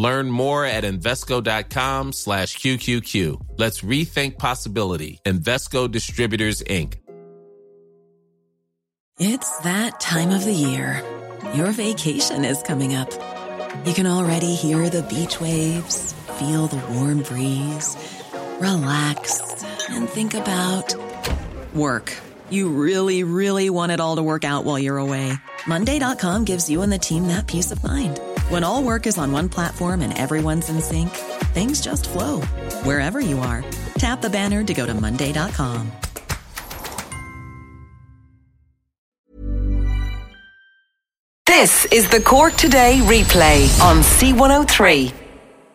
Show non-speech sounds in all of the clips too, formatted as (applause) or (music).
Learn more at Invesco.com slash QQQ. Let's rethink possibility. Invesco Distributors, Inc. It's that time of the year. Your vacation is coming up. You can already hear the beach waves, feel the warm breeze, relax, and think about work. You really, really want it all to work out while you're away. Monday.com gives you and the team that peace of mind. When all work is on one platform and everyone's in sync, things just flow wherever you are. Tap the banner to go to Monday.com. This is the Cork Today replay on C103.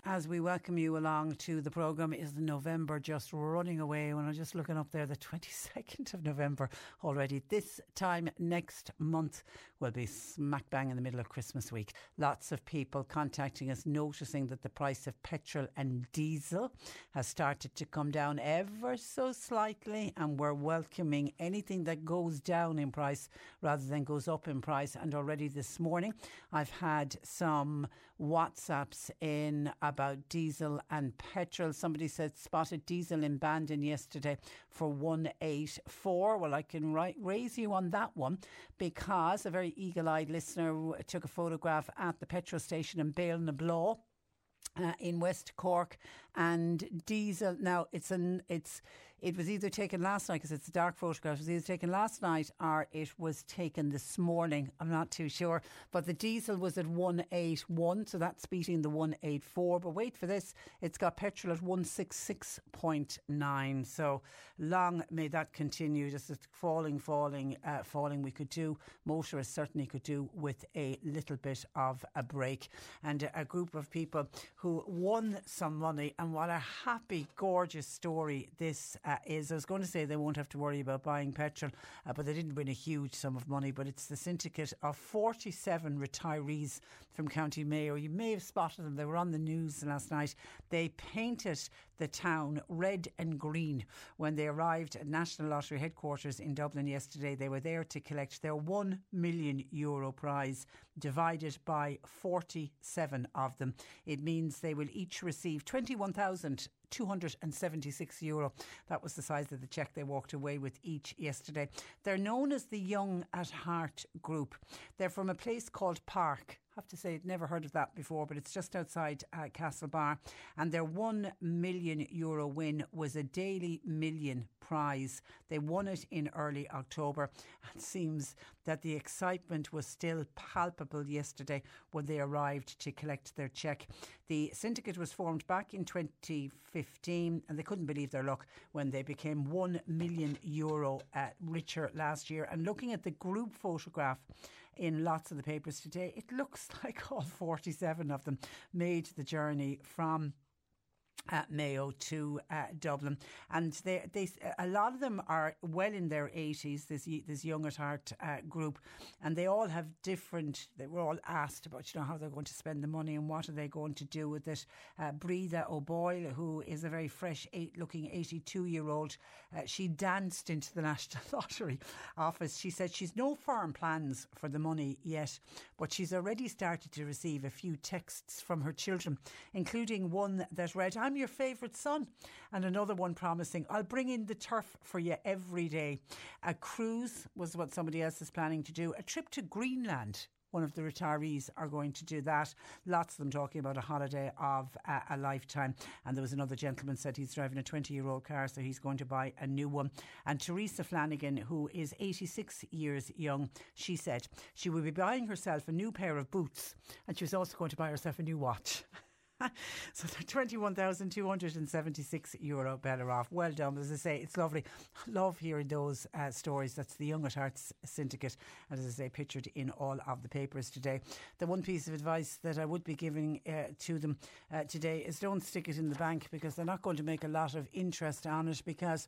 As we welcome you along to the programme, is November just running away? When I'm just looking up there, the 22nd of November already. This time next month will be smack bang in the middle of Christmas week. Lots of people contacting us, noticing that the price of petrol and diesel has started to come down ever so slightly, and we're welcoming anything that goes down in price rather than goes up in price. And already this morning, I've had some WhatsApps in about diesel and petrol. Somebody said spotted diesel in Bandon yesterday for 184. Well, I can raise you on that one because a very eagle eyed listener took a photograph at the petrol station in Ballinablaw. Uh, in West Cork and diesel. Now it's an it's it was either taken last night because it's a dark photograph. It was either taken last night or it was taken this morning. I'm not too sure. But the diesel was at 181, so that's beating the 184. But wait for this, it's got petrol at 166.9. So long may that continue. Just falling, falling, uh, falling. We could do, motorists certainly could do with a little bit of a break. And a, group of people who won some money. And what a happy, gorgeous story this uh, is. I was going to say they won't have to worry about buying petrol, uh, but they didn't win a huge sum of money. But it's the syndicate of 47 retirees from County Mayo. You may have spotted them. They were on the news last night. They painted the town red and green when they arrived at National Lottery headquarters in Dublin yesterday. They were there to collect their 1 million euro prize divided by 47 of them. It means they will each receive 21,000 276 euro. That was the size of the cheque they walked away with each yesterday. They're known as the Young at Heart group. They're from a place called Parke have to say, I'd never heard of that before, but it's just outside uh, Castlebar. And their one million euro win was a daily million prize. They won it in early October. It seems that the excitement was still palpable yesterday when they arrived to collect their cheque. The syndicate was formed back in 2015 and they couldn't believe their luck when they became 1 million euro uh, richer last year. And looking at the group photograph, in lots of the papers today. It looks (laughs) like all 47 of them made the journey from at Mayo to uh, Dublin, and they, they, a lot of them are well in their eighties. This this young at heart uh, group, and they all have different. They were all asked about you know how they're going to spend the money and what are they going to do with it. Uh, Breda O'Boyle, who is a very fresh, eight looking eighty two year old, uh, she danced into the (laughs) National Lottery office. She said she's no firm plans for the money yet, but she's already started to receive a few texts from her children, including one that read, "I'm your favourite son. And another one promising, I'll bring in the turf for you every day. A cruise was what somebody else is planning to do. A trip to Greenland one of the retirees are going to do that. Lots of them talking about a holiday of uh, a lifetime. And there was another gentleman said he's driving a 20 year old car, so he's going to buy a new one. And Teresa Flanagan, who is 86 years young, she said she will be buying herself a new pair of boots and she was also going to buy herself a new watch. (laughs) (laughs) so they're 21,276 euro better off. Well done. As I say, it's lovely. Love hearing those uh, stories. That's the Young at Hearts Syndicate. And as I say, pictured in all of the papers today. The one piece of advice that I would be giving uh, to them uh, today is don't stick it in the bank because they're not going to make a lot of interest on it because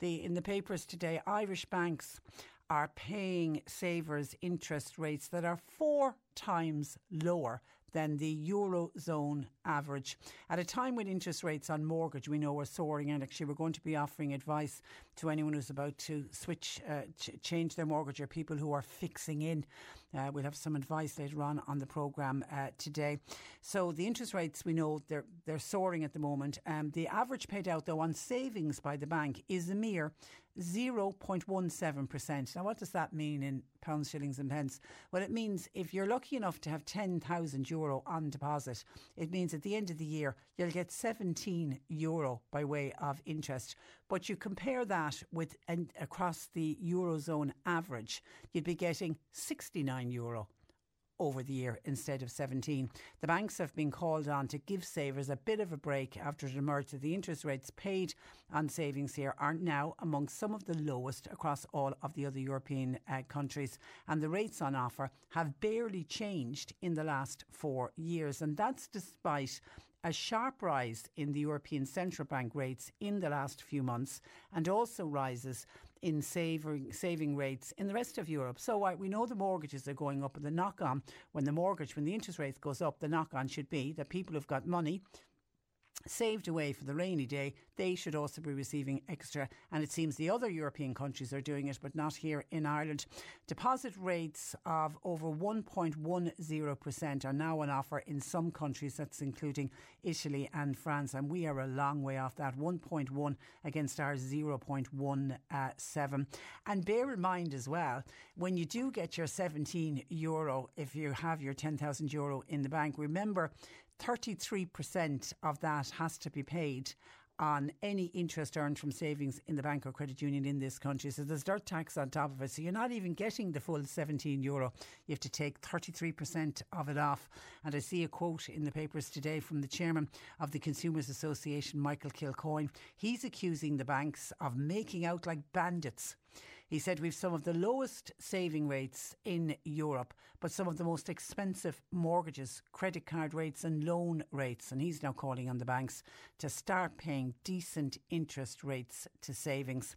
the in the papers today, Irish banks are paying savers interest rates that are four times lower than the Eurozone average. At a time when interest rates on mortgage we know are soaring, and actually we're going to be offering advice to anyone who's about to switch, uh, ch- change their mortgage or people who are fixing in. Uh, we'll have some advice later on on the programme uh, today. So the interest rates we know they're they're soaring at the moment. Um, the average paid out though on savings by the bank is a mere 0.17%. Now, what does that mean in pounds, shillings, and pence? Well, it means if you're lucky enough to have 10,000 euro on deposit, it means at the end of the year you'll get 17 euro by way of interest. But you compare that with and across the Eurozone average, you'd be getting 69 euro over the year instead of 17. The banks have been called on to give savers a bit of a break after it emerged that the interest rates paid on savings here are now among some of the lowest across all of the other European uh, countries. And the rates on offer have barely changed in the last four years. And that's despite a sharp rise in the European Central Bank rates in the last few months and also rises in saving, saving rates in the rest of Europe. So uh, we know the mortgages are going up, and the knock on when the mortgage, when the interest rate goes up, the knock on should be that people who've got money saved away for the rainy day, they should also be receiving extra. And it seems the other European countries are doing it, but not here in Ireland. Deposit rates of over 1.10% are now on offer in some countries, that's including Italy and France. And we are a long way off that 1.1 against our 0.17. And bear in mind as well, when you do get your 17 euro, if you have your 10,000 euro in the bank, remember 33% of that has to be paid on any interest earned from savings in the bank or credit union in this country. So there's dirt tax on top of it. So you're not even getting the full 17 euro. You have to take 33% of it off. And I see a quote in the papers today from the chairman of the Consumers Association, Michael Kilcoyne. He's accusing the banks of making out like bandits he said we've some of the lowest saving rates in Europe, but some of the most expensive mortgages, credit card rates, and loan rates. And he's now calling on the banks to start paying decent interest rates to savings.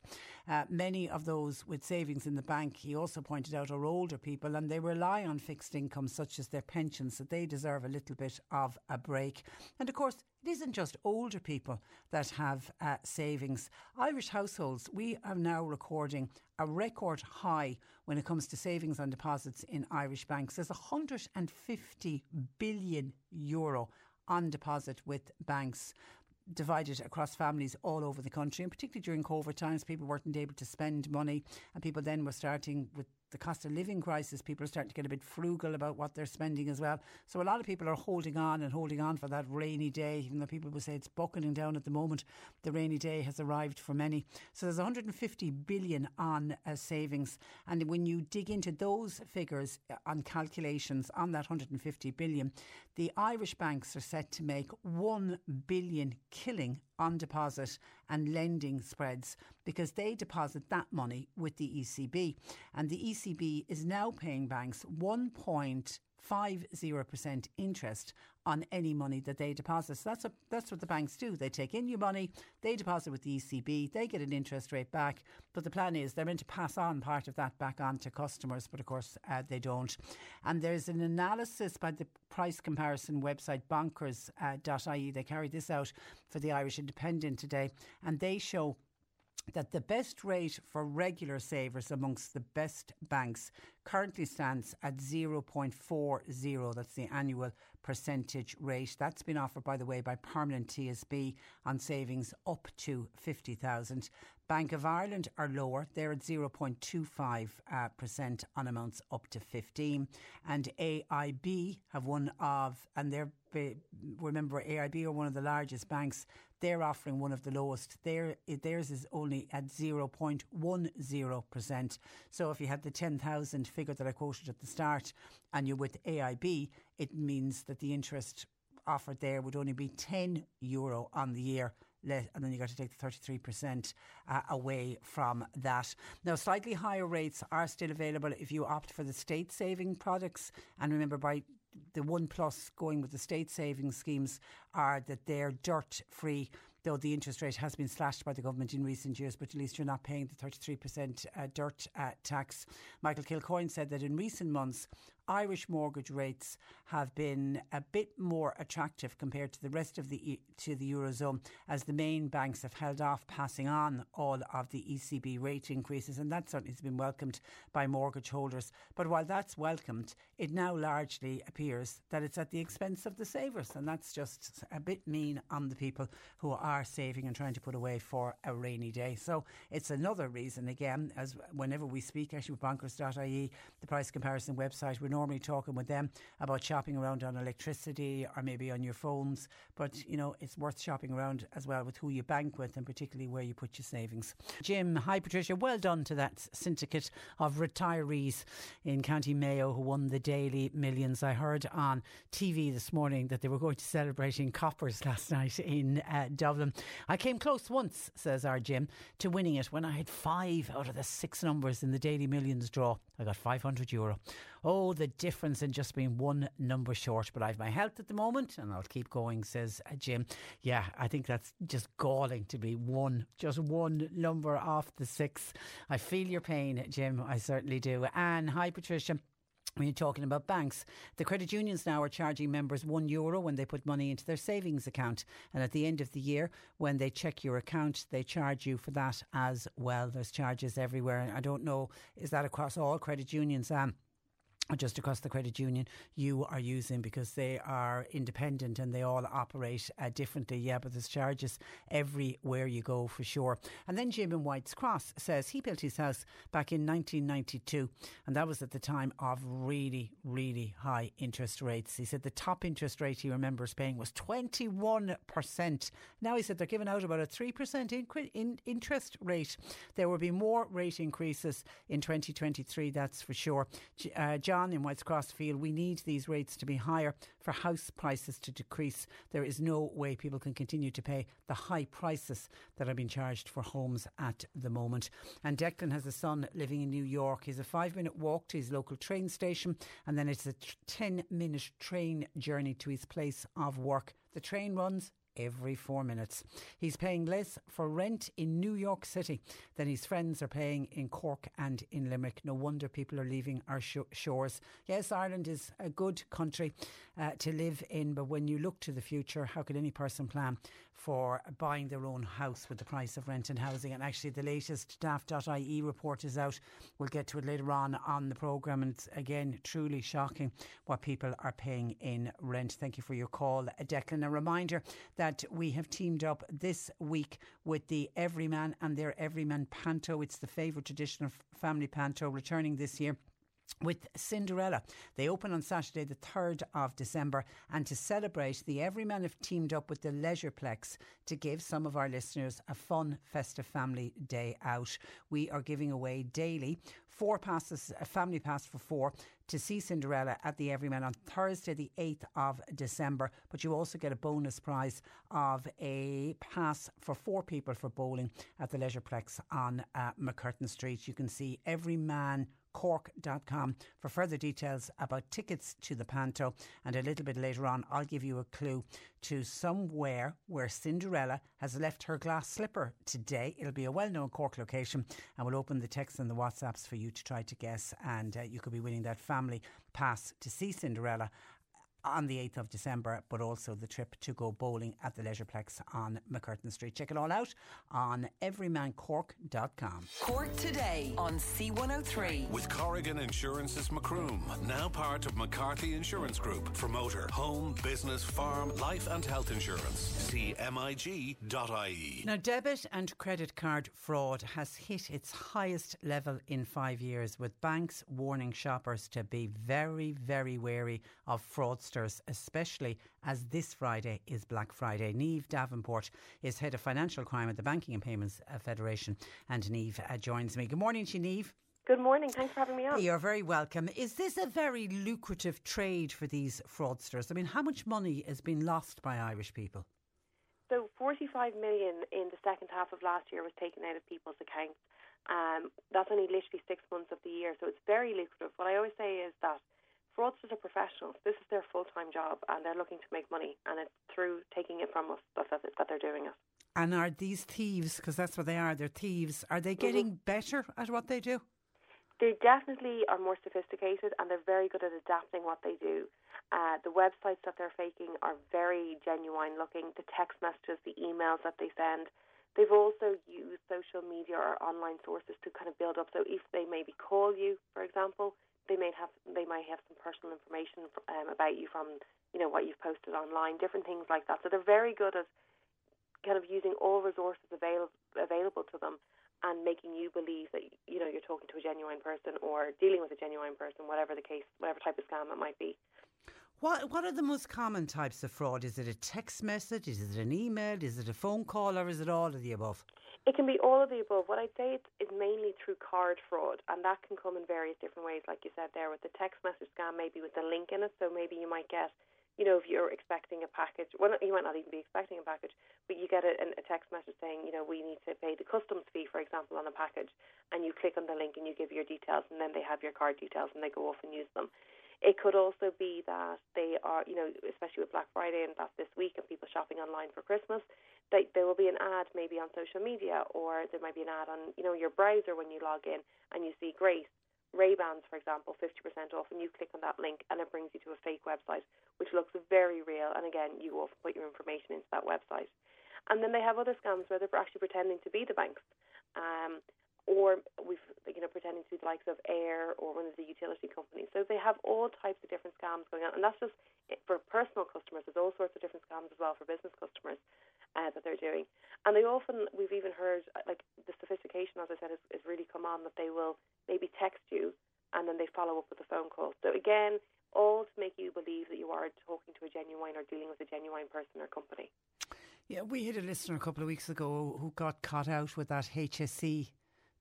Uh, many of those with savings in the bank, he also pointed out, are older people and they rely on fixed income, such as their pensions, so they deserve a little bit of a break. And of course, it isn't just older people that have uh, savings. Irish households, we are now recording a record high when it comes to savings and deposits in Irish banks. There's 150 billion euro on deposit with banks divided across families all over the country, and particularly during COVID times, people weren't able to spend money, and people then were starting with the cost of living crisis, people are starting to get a bit frugal about what they're spending as well. So a lot of people are holding on and holding on for that rainy day, even though people will say it's buckling down at the moment. The rainy day has arrived for many. So there's 150 billion on uh, savings, and when you dig into those figures uh, on calculations on that 150 billion, the Irish banks are set to make 1 billion killing on deposit and lending spreads because they deposit that money with the ECB. And the ECB is now paying banks 1.50% interest on any money that they deposit. So that's a, that's what the banks do. They take in your money, they deposit with the ECB, they get an interest rate back. But the plan is they're meant to pass on part of that back on to customers, but of course uh, they don't. And there's an analysis by the price comparison website bonkers.ie. Uh, they carried this out for the Irish Independent today, and they show that the best rate for regular savers amongst the best banks currently stands at 0.40. That's the annual percentage rate. That's been offered, by the way, by Permanent TSB on savings up to 50,000. Bank of Ireland are lower. They're at 0.25 uh, percent on amounts up to 15. And AIB have one of, and they're, remember, AIB are one of the largest banks. They're offering one of the lowest. Their, theirs is only at 0.10%. So if you had the 10,000 figure that I quoted at the start and you're with AIB, it means that the interest offered there would only be 10 euro on the year and then you got to take the 33% uh, away from that. Now, slightly higher rates are still available if you opt for the state saving products. And remember, by the one plus going with the state savings schemes are that they're dirt free though the interest rate has been slashed by the government in recent years, but at least you're not paying the 33% uh, dirt uh, tax. Michael Kilcoyne said that in recent months, Irish mortgage rates have been a bit more attractive compared to the rest of the to the eurozone, as the main banks have held off passing on all of the ECB rate increases, and that certainly has been welcomed by mortgage holders. But while that's welcomed, it now largely appears that it's at the expense of the savers, and that's just a bit mean on the people who are saving and trying to put away for a rainy day. So it's another reason again, as whenever we speak actually with bonkers.ie, the price comparison website, we're normally talking with them about shopping around on electricity or maybe on your phones. But, you know, it's worth shopping around as well with who you bank with and particularly where you put your savings. Jim, hi Patricia, well done to that syndicate of retirees in County Mayo who won the daily millions. I heard on TV this morning that they were going to celebrate in coppers last night in uh, Dublin. I came close once, says our Jim, to winning it when I had five out of the six numbers in the daily millions draw. I got 500 euro. Oh, the difference in just being one number short. But I've my health at the moment and I'll keep going, says uh, Jim. Yeah, I think that's just galling to be one, just one number off the six. I feel your pain, Jim. I certainly do. And hi, Patricia when you're talking about banks, the credit unions now are charging members one euro when they put money into their savings account. And at the end of the year, when they check your account, they charge you for that as well. There's charges everywhere. I don't know, is that across all credit unions? Um, just across the credit union you are using because they are independent and they all operate uh, differently. Yeah, but there's charges everywhere you go for sure. And then Jim in White's Cross says he built his house back in 1992 and that was at the time of really, really high interest rates. He said the top interest rate he remembers paying was 21%. Now he said they're giving out about a 3% in, in interest rate. There will be more rate increases in 2023, that's for sure. Uh, John In White's Cross feel we need these rates to be higher for house prices to decrease. There is no way people can continue to pay the high prices that are being charged for homes at the moment. And Declan has a son living in New York. He's a five minute walk to his local train station, and then it's a 10 minute train journey to his place of work. The train runs every four minutes. He's paying less for rent in New York City than his friends are paying in Cork and in Limerick. No wonder people are leaving our sh- shores. Yes, Ireland is a good country uh, to live in, but when you look to the future, how could any person plan for buying their own house with the price of rent and housing? And actually, the latest daft.ie report is out. We'll get to it later on on the programme. And it's again truly shocking what people are paying in rent. Thank you for your call, Declan. A reminder that we have teamed up this week with the Everyman and their Everyman Panto. It's the favourite traditional family panto returning this year with Cinderella. They open on Saturday, the 3rd of December. And to celebrate, the Everyman have teamed up with the Leisureplex to give some of our listeners a fun, festive family day out. We are giving away daily four passes, a family pass for four to see Cinderella at the Everyman on Thursday, the 8th of December. But you also get a bonus prize of a pass for four people for bowling at the Leisureplex on uh, MacCurtain Street. You can see Everyman cork.com for further details about tickets to the Panto. And a little bit later on, I'll give you a clue to somewhere where Cinderella has left her glass slipper today. It'll be a well known Cork location, and we'll open the texts and the WhatsApps for you to try to guess. And uh, you could be winning that family pass to see Cinderella on the 8th of December, but also the trip to go bowling at the Leisureplex on MacCurtain Street. Check it all out on everymancork.com. Cork today on C103. With Corrigan Insurance's Macroom, now part of McCarthy Insurance Group for motor, home, business, farm, life and health insurance. See MIG.ie. Now, debit and credit card fraud has hit its highest level in five years, with banks warning shoppers to be very, very wary of fraudsters especially as this Friday is Black Friday. Niamh Davenport is head of financial crime at the Banking and Payments uh, Federation, and Niamh uh, joins me. Good morning to you, Niamh. Good morning. Thanks for having me on. You're very welcome. Is this a very lucrative trade for these fraudsters? I mean, how much money has been lost by Irish people? So, 45 million in the second half of last year was taken out of people's accounts. Um, that's only literally six months of the year, so it's very lucrative. What I always say is that fraudsters are professionals. This is their full time job, and they're looking to make money, and it's through taking it from us that, that, that they're doing it. And are these thieves, because that's what they are, they're thieves, are they getting mm-hmm. better at what they do? They definitely are more sophisticated and they're very good at adapting what they do. Uh, the websites that they're faking are very genuine looking. The text messages, the emails that they send. They've also used social media or online sources to kind of build up. So if they maybe call you, for example, they may have they might have some personal information um, about you from you know what you've posted online, different things like that. So they're very good at kind of using all resources available available to them and making you believe that you know you're talking to a genuine person or dealing with a genuine person, whatever the case, whatever type of scam it might be. What What are the most common types of fraud? Is it a text message? Is it an email? Is it a phone call? Or is it all of the above? It can be all of the above. What I'd say it's mainly through card fraud, and that can come in various different ways, like you said there, with the text message scam, maybe with the link in it. So maybe you might get you know, if you're expecting a package, well, you might not even be expecting a package, but you get a, a text message saying, you know, we need to pay the customs fee, for example, on a package, and you click on the link and you give your details, and then they have your card details and they go off and use them. It could also be that they are, you know, especially with Black Friday and that's this week and people shopping online for Christmas, they, there will be an ad maybe on social media or there might be an ad on, you know, your browser when you log in and you see Grace Ray-Bans, for example, 50% off, and you click on that link and it brings you to a fake website, which looks very real. And again, you often put your information into that website. And then they have other scams where they're actually pretending to be the banks. Um, or we've you know pretending to be the likes of Eir or one of the utility companies. So they have all types of different scams going on, and that's just for personal customers. There's all sorts of different scams as well for business customers uh, that they're doing, and they often we've even heard like the sophistication, as I said, has, has really come on that they will maybe text you and then they follow up with a phone call. So again, all to make you believe that you are talking to a genuine or dealing with a genuine person or company. Yeah, we had a listener a couple of weeks ago who got caught out with that HSE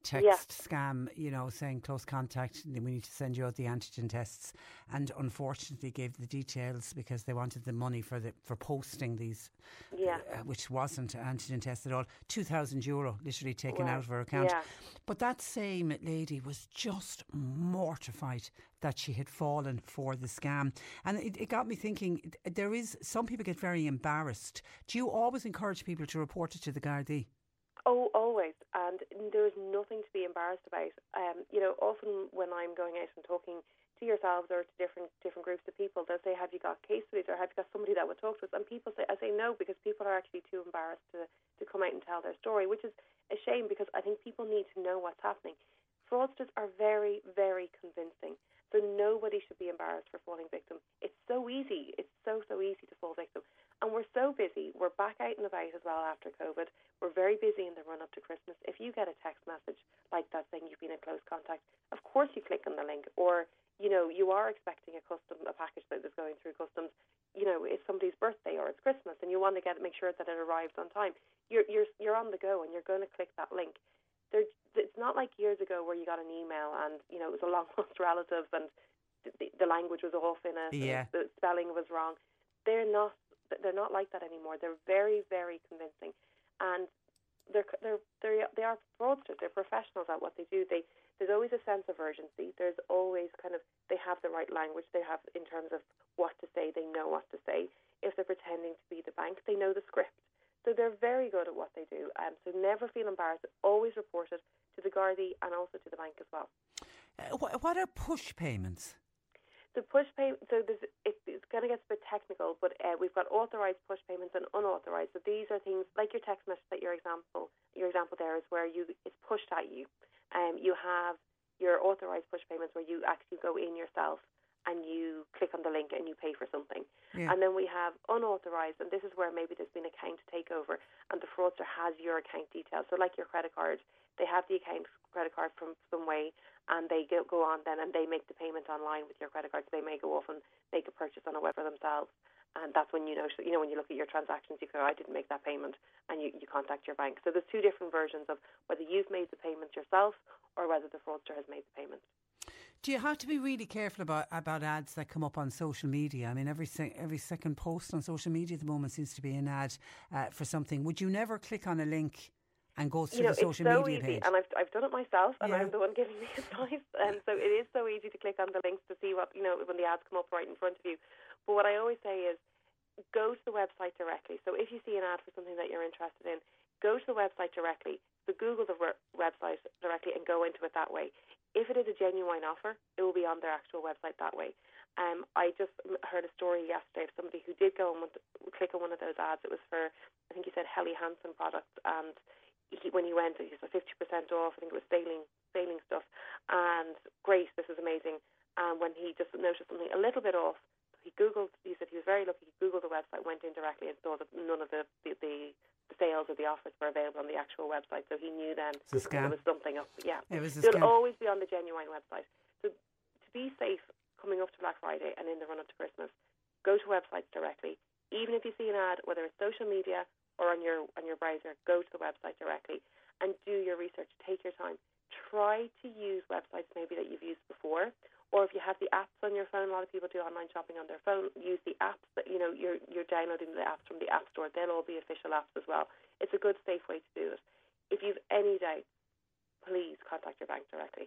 text yeah. scam, you know, saying close contact, we need to send you out the antigen tests, and unfortunately gave the details because they wanted the money for the for posting these, yeah, uh, which wasn't antigen test at all. Two thousand euro literally taken out of her account. Yeah. But that same lady was just mortified that she had fallen for the scam, and it, it got me thinking. There is some people get very embarrassed. Do you always encourage people to report it to the Gardaí? Oh, always. And there's nothing to be embarrassed about. Um, you know, often when I'm going out and talking to yourselves or to different different groups of people, they'll say, "Have you got case studies or have you got somebody that would talk to us?" And people say, "I say no," because people are actually too embarrassed to to come out and tell their story, which is a shame because I think people need to know what's happening. Fraudsters are very, very convincing. So nobody should be embarrassed for falling victim. It's so easy. It's so, so easy to fall victim. And we're so busy. We're back out and about as well after COVID. We're very busy in the run up to Christmas. If you get a text message like that saying you've been in close contact, of course you click on the link. Or, you know, you are expecting a custom a package that is going through customs. You know, it's somebody's birthday or it's Christmas and you want to get make sure that it arrives on time. You're you're you're on the go and you're going to click that link. There, it's not like years ago where you got an email and you know it was a (laughs) long lost relative and the, the language was off in it. Yeah. The spelling was wrong. They're not they're not like that anymore. They're very, very convincing, and they're they're they're they are fraudsters. They're professionals at what they do. They there's always a sense of urgency. There's always kind of they have the right language. They have in terms of what to say. They know what to say. If they're pretending to be the bank, they know the script. So they're very good at what they do. Um, so never feel embarrassed. Always report it to the Gardaí and also to the bank as well. Uh, what are push payments? The push payment, so it, it's going to get a bit technical, but uh, we've got authorised push payments and unauthorised. So these are things like your text message that your example, your example there is where you it's pushed at you. Um, you have your authorised push payments where you actually go in yourself and you click on the link and you pay for something. Yeah. And then we have unauthorized, and this is where maybe there's been account takeover and the fraudster has your account details. So, like your credit card, they have the account credit card from some way and they go, go on then and they make the payment online with your credit card. So they may go off and make a purchase on a web for themselves. and that's when you know you know when you look at your transactions you go I didn't make that payment and you, you contact your bank so there's two different versions of whether you've made the payment yourself or whether the fraudster has made the payment do you have to be really careful about about ads that come up on social media? I mean, every se- every second post on social media at the moment seems to be an ad uh, for something. Would you never click on a link and go through you know, the social it's so media easy, page? and I've I've done it myself, and Yeah. I'm the one giving (laughs) the advice. And so it is so easy to click on the links to see what you know when the ads come up right in front of you. But what I always say is, go to the website directly. So if you see an ad for something that you're interested in, go to the website directly. So Google the re- website directly and go into it that way. If it is a genuine offer, it will be on their actual website that way. Um, I just heard a story yesterday of somebody who did go and want to click on one of those ads. It was for, I think you said Helly Hansen products, and he, when he went, he said fifty percent off. I think it was sailing sailing stuff, and great, this is amazing. And when he just noticed something a little bit off, he googled. He said he was very lucky. He googled the website, went in directly, and saw that none of the the, the, sales or the offers were available on the actual website. So he knew then It's a scam. there was something up. Yeah, It was scam. always be on the genuine website. So to be safe coming up to Black Friday and in the run up to Christmas, go to websites directly. Even if you see an ad, whether it's social media or on your on your browser, go to the website directly and do your research. Take your time. Try to use websites maybe that you've used before, or if you have the apps on your phone. A lot of people do online shopping on their phone. Use the apps that you know you're you're downloading the apps from the app store. They'll all be official apps as well. It's a good safe way to do it. If you've any doubt, please contact your bank directly.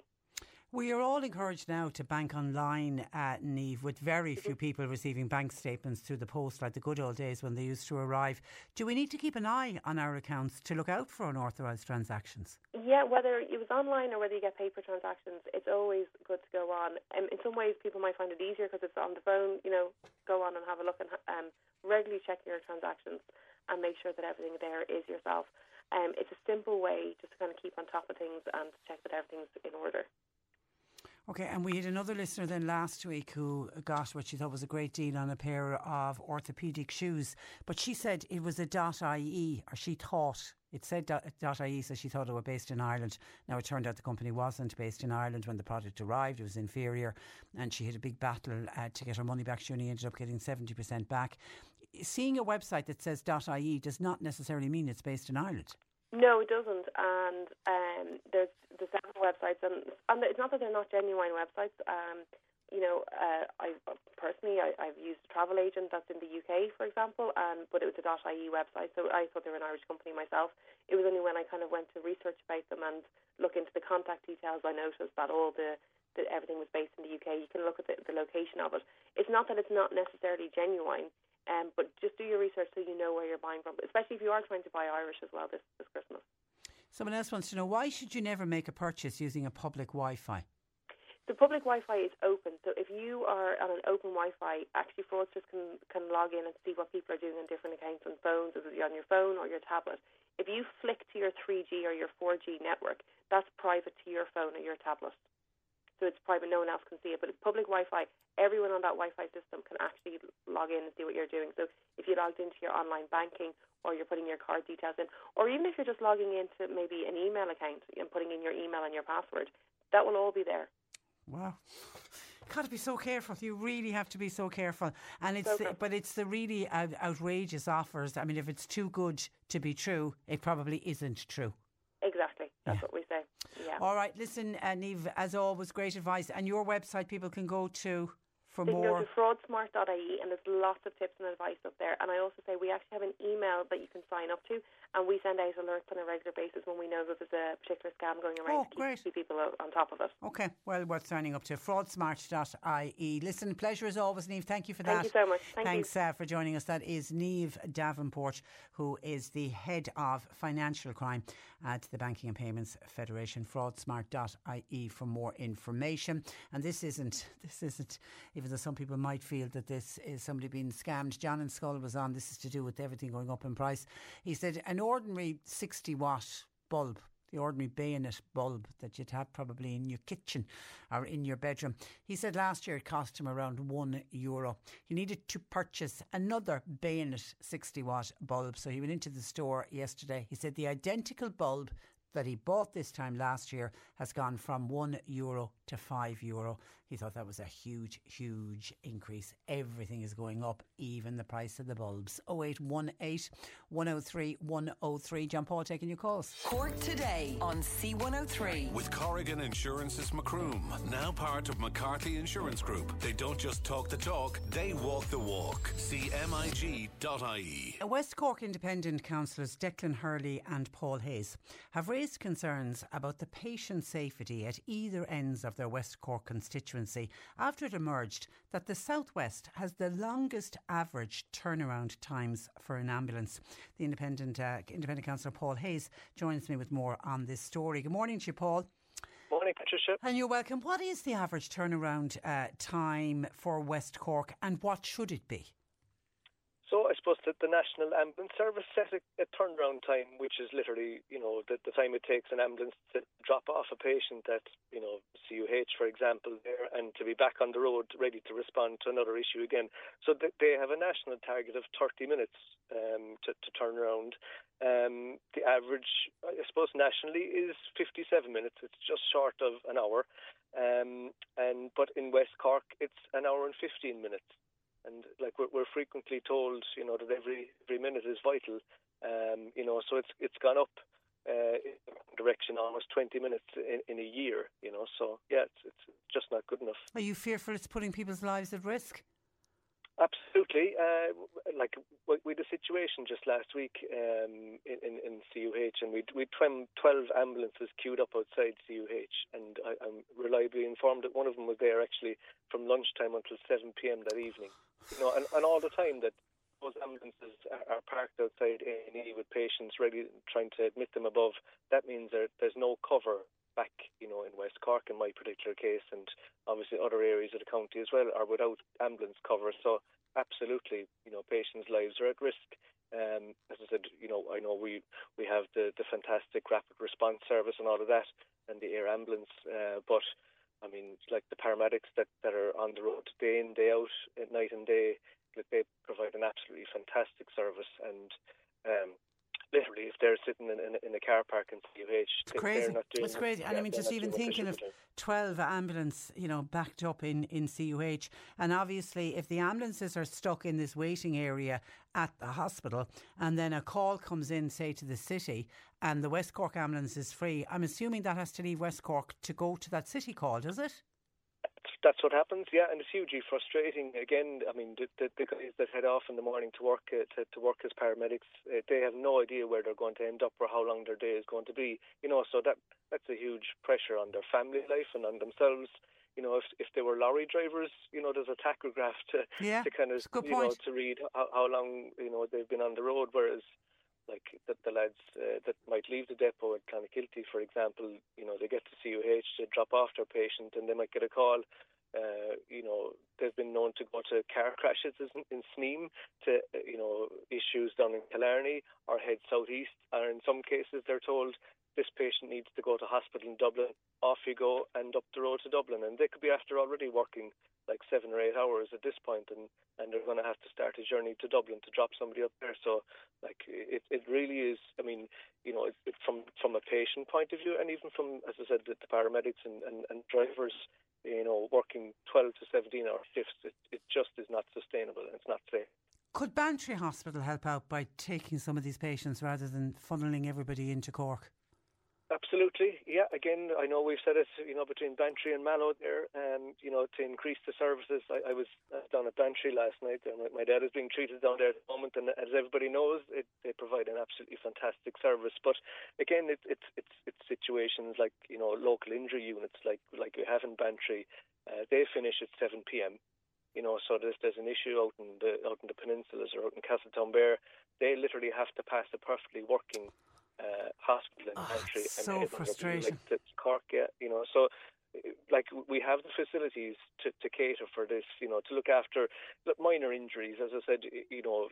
We are all encouraged now to bank online, uh, Niamh, with very few people receiving bank statements through the post like the good old days when they used to arrive. Do we need to keep an eye on our accounts to look out for unauthorised transactions? Yeah, whether it was online or whether you get paper transactions, it's always good to go on. Um, in some ways, people might find it easier because it's on the phone. You know, go on and have a look and um, regularly check your transactions and make sure that everything there is yourself. Um, it's a simple way just to kind of keep on top of things and check that everything's in order. Okay, and we had another listener then last week who got what she thought was a great deal on a pair of orthopaedic shoes, but she said it was a .ie, or she thought it said .ie, so she thought it were based in Ireland. Now it turned out the company wasn't based in Ireland when the product arrived; it was inferior, and she had a big battle uh, to get her money back. She only ended up getting seventy percent back. Seeing a website that says .ie does not necessarily mean it's based in Ireland. No, it doesn't. And um, there's the several websites, and, and it's not that they're not genuine websites. Um, you know, uh, I personally I, I've used a travel agent that's in the UK, for example, and but it was a .ie website, so I thought they were an Irish company myself. It was only when I kind of went to research about them and look into the contact details, I noticed that all the that everything was based in the UK. You can look at the, the location of it. It's not that it's not necessarily genuine. Um, but just do your research so you know where you're buying from, especially if you are trying to buy Irish as well this, this Christmas. Someone else wants to know why should you never make a purchase using a public Wi-Fi? The public Wi-Fi is open, so if you are on an open Wi-Fi, actually fraudsters can, can log in and see what people are doing on different accounts on phones, whether on your phone or your tablet. If you flick to your 3G or your 4G network, that's private to your phone or your tablet. So it's private, no one else can see it. But it's public Wi-Fi, everyone on that Wi-Fi system can actually log in and see what you're doing. So if you logged into your online banking or you're putting your card details in, or even if you're just logging into maybe an email account and putting in your email and your password, that will all be there. Wow. Got to be so careful. You really have to be so careful, and it's So the, but it's the really out, outrageous offers. I mean, if it's too good to be true, it probably isn't true. That's Yeah. what we say. Yeah. All right, listen, uh, Niamh, as always, great advice. And your website, people can go to for They can go more. to fraudsmart.ie and there's lots of tips and advice up there. And I also say we actually have an email that you can sign up to, and we send out alerts on a regular basis when we know that there's a particular scam going around Oh, to keep, great. keep people on top of it. Okay, well, worth signing up to fraudsmart.ie. Listen, pleasure as always, Niamh. Thank you for that. Thank you so much. Thank you. Thanks uh, for joining us. That is Niamh Davenport, who is the head of financial crime at the Banking and Payments Federation. Fraudsmart.ie for more information. And this isn't, (laughs) this isn't, even though some people might feel that this is somebody being scammed. John and Schull was on. This is to do with everything going up in price. He said an ordinary 60 watt bulb the ordinary bayonet bulb that you'd have probably in your kitchen or in your bedroom. He said last year it cost him around one euro. He needed to purchase another bayonet 60 watt bulb. So he went into the store yesterday. He said the identical bulb that he bought this time last year has gone from one euro to five euro. He thought that was a huge, huge increase. Everything is going up, even the price of the bulbs. 0818 103 103. John Paul taking your calls. Cork today on C103. With Corrigan Insurance's Macroom, now part of McCarthy Insurance Group. They don't just talk the talk, they walk the walk. CMIG.ie. West Cork Independent Councillors Declan Hurley and Paul Hayes have raised concerns about the patient safety at either ends of their West Cork constituency after it emerged that the Southwest has the longest average turnaround times for an ambulance. The Independent uh, Independent Councillor Paul Hayes joins me with more on this story. Good morning to you, Paul. Morning, Patricia. And you're welcome. What is the average turnaround uh, time for West Cork and what should it be? So I suppose that the National Ambulance Service set a, a turnaround time, which is literally, you know, the, the, time it takes an ambulance to drop off a patient at, you know, CUH, for example, there, and to be back on the road ready to respond to another issue again. So th- they have a national target of 30 minutes um, to, to, turn around. Um, the average, I suppose, nationally is 57 minutes. It's just short of an hour. Um, and but in West Cork, it's an hour and 15 minutes and like we're, we're frequently told, you know, that every every minute is vital. Um, you know, so it's it's gone up uh, direction almost 20 minutes in, in, a year. You know, so yeah, it's it's just not good enough. Are you fearful it's putting people's lives at risk? Absolutely. Uh, like we had a situation just last week um, in, in, in CUH, and we we twelve ambulances queued up outside CUH, and I, am reliably informed that one of them was there actually from lunchtime until seven pm that evening. You know, and, and all the time that those ambulances are, are parked outside A&E with patients ready, trying to admit them above. That means there, there's no cover back, you know, in West Cork in my particular case, and obviously other areas of the county as well are without ambulance cover. So absolutely, you know, patients' lives are at risk. Um, as I said, you know, I know we we have the the fantastic rapid response service and all of that, and the air ambulance, uh, but I mean, like the paramedics that that are on the road day in day out, night and day, like they provide an absolutely fantastic service and. Um, literally, if they're sitting in, in, in a car park in CUH, it's crazy. it's crazy. And I mean, just even thinking of 12 ambulance, you know, backed up in, in CUH. And obviously, if the ambulances are stuck in this waiting area at the hospital and then a call comes in, say, to the city and the West Cork ambulance is free, I'm assuming that has to leave West Cork to go to that city call, does it? That's what happens, yeah, and it's hugely frustrating. Again, I mean, the, the, the guys that head off in the morning to work uh, to, to work as paramedics, uh, they have no idea where they're going to end up or how long their day is going to be. You know, so that that's a huge pressure on their family life and on themselves. You know, if if they were lorry drivers, you know, there's a tachograph to yeah, to kind of you know to read how, how long you know they've been on the road, whereas like the, the lads uh, that might leave the depot at Clonakilty, for example, you know, they get to CUH to drop off their patient and they might get a call. Uh, you know, they've been known to go to car crashes in, in Sneem, to, uh, you know, issues down in Killarney or head southeast. Or in some cases, they're told this patient needs to go to hospital in Dublin. Off you go and up the road to Dublin. And they could be after already working like seven or eight hours at this point and, and they're going to have to start a journey to Dublin to drop somebody up there. So, like, it, it really is, I mean, you know, it, it, from from a patient point of view and even from, as I said, the, the paramedics and, and, and drivers, you know, working 12 to 17 hour shifts, it, it just is not sustainable and it's not safe. Could Bantry Hospital help out by taking some of these patients rather than funneling everybody into Cork? Absolutely, yeah. Again, I know we've said it, you know, between Bantry and Mallow there, um, you know, to increase the services. I, I was down at Bantry last night, and my dad is being treated down there at the moment, and as everybody knows, it, they provide an absolutely fantastic service. But again, it, it's it's it's situations like you know local injury units, like like we have in Bantry, uh, they finish at 7 p.m. You know, so there's there's an issue out in the out in the peninsulas or out in Castletownbere. They literally have to pass a perfectly working uh, hospital in the oh, country. So and frustrating. Like Cork, yeah, you know, so like we have the facilities to, to cater for this, you know, to look after minor injuries. As I said, you know,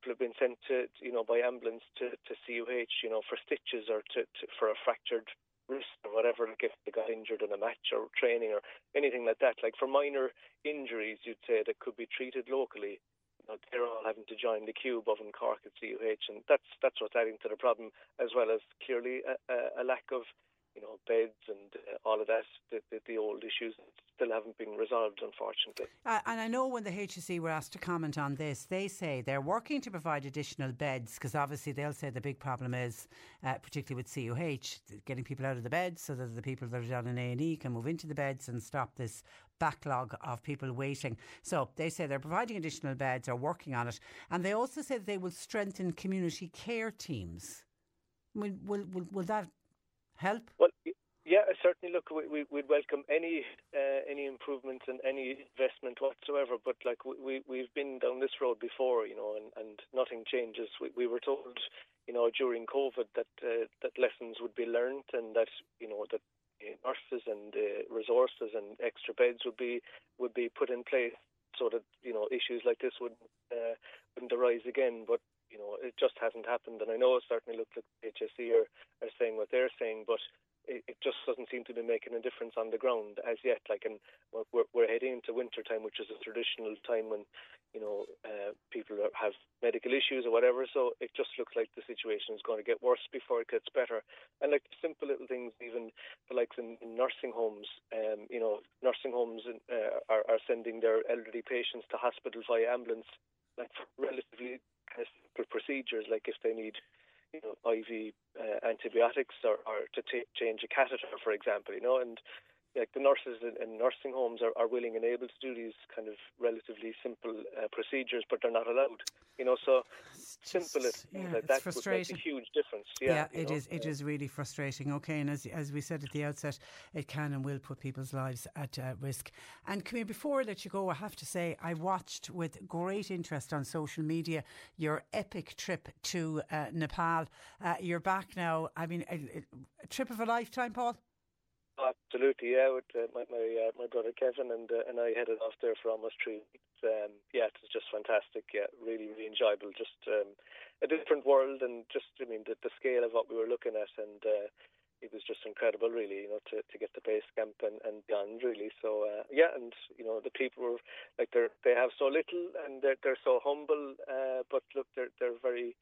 people have been sent to, you know, by ambulance to, to CUH, you know, for stitches or to, to for a fractured wrist or whatever, like if they got injured in a match or training or anything like that. Like for minor injuries, you'd say that could be treated locally know, they're all having to join the queue above in Cork at CUH, and that's that's what's adding to the problem, as well as clearly a, a, a lack of you know, beds and uh, all of that, the, the, the, old issues still haven't been resolved, unfortunately. Uh, and I know when the HSE were asked to comment on this, they say they're working to provide additional beds because obviously they'll say the big problem is, uh, particularly with CUH, getting people out of the beds so that the people that are down in A&E can move into the beds and stop this backlog of people waiting. So they say they're providing additional beds or working on it. And they also say they will strengthen community care teams. Will, will, will, will that help? Well, yeah, certainly. Look, we, would welcome any uh, any improvements and any investment whatsoever. But like we we've been down this road before, you know, and, and nothing changes. We, we were told, you know, during COVID that uh, that lessons would be learned and that you know that nurses and uh, resources and extra beds would be would be put in place so that you know issues like this would uh, wouldn't arise again. But you know, it just hasn't happened. And I know it certainly looks like HSE are, are saying what they're saying, but it, it just doesn't seem to be making a difference on the ground as yet. Like, and we're, we're heading into winter time, which is a traditional time when, you know, uh, people have medical issues or whatever. So it just looks like the situation is going to get worse before it gets better. And like simple little things, even the likes in, in nursing homes, um, you know, nursing homes uh, are, are sending their elderly patients to hospital via ambulance like relatively procedures, like if they need, you know, IV uh, antibiotics or, or to t- change a catheter, for example, you know, and like the nurses in, in nursing homes are, are willing and able to do these kind of relatively simple uh, procedures, but they're not allowed. You know, so simple as yeah, like that would make a huge difference. Yeah, yeah it know? is. It is really frustrating. Okay, and as as we said at the outset, it can and will put people's lives at uh, risk. And come here, before I let you go, I have to say I watched with great interest on social media your epic trip to uh, Nepal. Uh, you're back now. I mean, a, a trip of a lifetime, Paul. Absolutely, yeah. With uh, my my, uh, my brother Kevin and uh, and I headed off there for almost three weeks. Um, yeah, it was just fantastic. Yeah, really really enjoyable. Just um, a different world and just I mean the, the scale of what we were looking at and uh, it was just incredible really. You know to to get the base camp and and beyond really. So uh, yeah, and you know the people were like they're they have so little and they're they're so humble. Uh, but look, they're they're very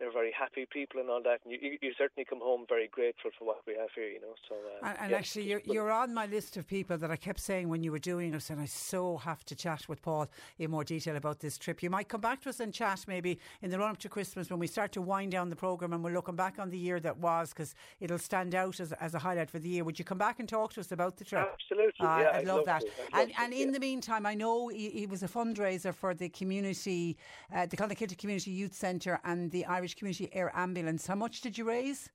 they're very happy people and all that. And you, you, certainly come home very grateful for what we have here, you know. So uh, and, and yeah, actually, you're, you're on my list of people that I kept saying when you were doing it, and I so have to chat with Paul in more detail about this trip. You might come back to us and chat maybe in the run up to Christmas when we start to wind down the program and we're looking back on the year that was because it'll stand out as, as a highlight for the year. Would you come back and talk to us about the trip? Absolutely, uh, yeah, I'd, I'd love, love that. and love and to, in yeah. the meantime, I know he, he, was a fundraiser for the community, uh, the Clonakilty Community Youth Centre and the Irish Community Air Ambulance. How much did you raise?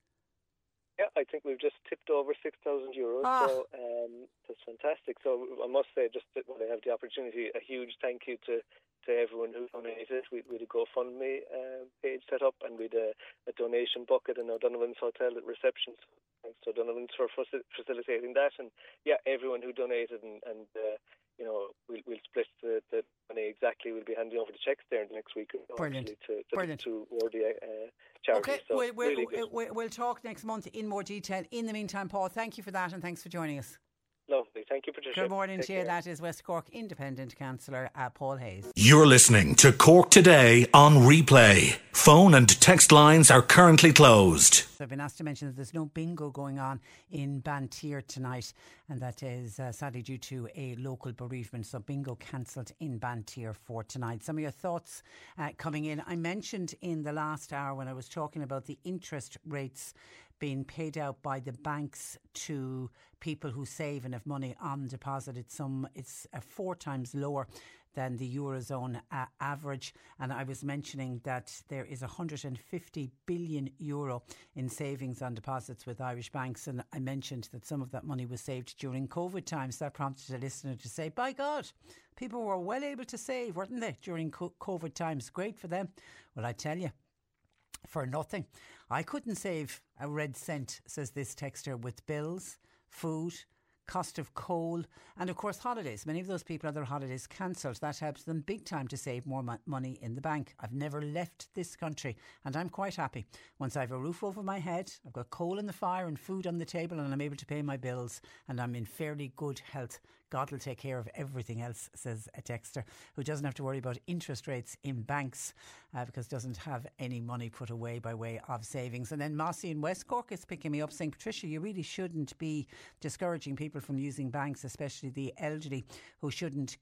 Yeah, I think we've just tipped over 6,000 euros. Ah. So um, that's fantastic. So I must say, just when I have the opportunity, a huge thank you to, to everyone who donated. We, we had a GoFundMe uh, page set up and we had a, a donation bucket in O'Donovan's Hotel at reception. Thanks to O'Donovan's for facilitating that. And yeah, everyone who donated and, and uh, you know, we'll, we'll split the, the money exactly. We'll be handing over the checks there in the next week. Brilliant. To, to, Brilliant. To the uh, charity. Okay, so we'll, we'll, we'll, we'll talk next month in more detail. In the meantime, Paul, thank you for that and thanks for joining us. Lovely. Thank you, Patricia. Good morning to you. That is West Cork Independent Councillor uh, Paul Hayes. You're listening to Cork Today on replay. Phone and text lines are currently closed. I've been asked to mention that there's no bingo going on in Banteer tonight, and that is uh, sadly due to a local bereavement. So, bingo cancelled in Banteer for tonight. Some of your thoughts uh, coming in. I mentioned in the last hour when I was talking about the interest rates being paid out by the banks to people who save and have money on deposit. It's some it's uh, four times lower than the eurozone uh, average. And I was mentioning that there is 150 billion euro in savings on deposits with Irish banks, and I mentioned that some of that money was saved during COVID times. That prompted a listener to say, "By God." People were well able to save, weren't they, during COVID times? Great for them. Well, I tell you, for nothing. I couldn't save a red cent, says this texter, with bills, food, cost of coal, and of course holidays. Many of those people have their holidays cancelled. That helps them big time to save more mo- money in the bank. I've never left this country, and I'm quite happy. Once I have a roof over my head, I've got coal in the fire and food on the table, and I'm able to pay my bills, and I'm in fairly good health. God will take care of everything else, says a texter who doesn't have to worry about interest rates in banks uh, because doesn't have any money put away by way of savings. And then Mossy in West Cork is picking me up saying, Patricia, you really shouldn't be discouraging people from using banks, especially the elderly who shouldn't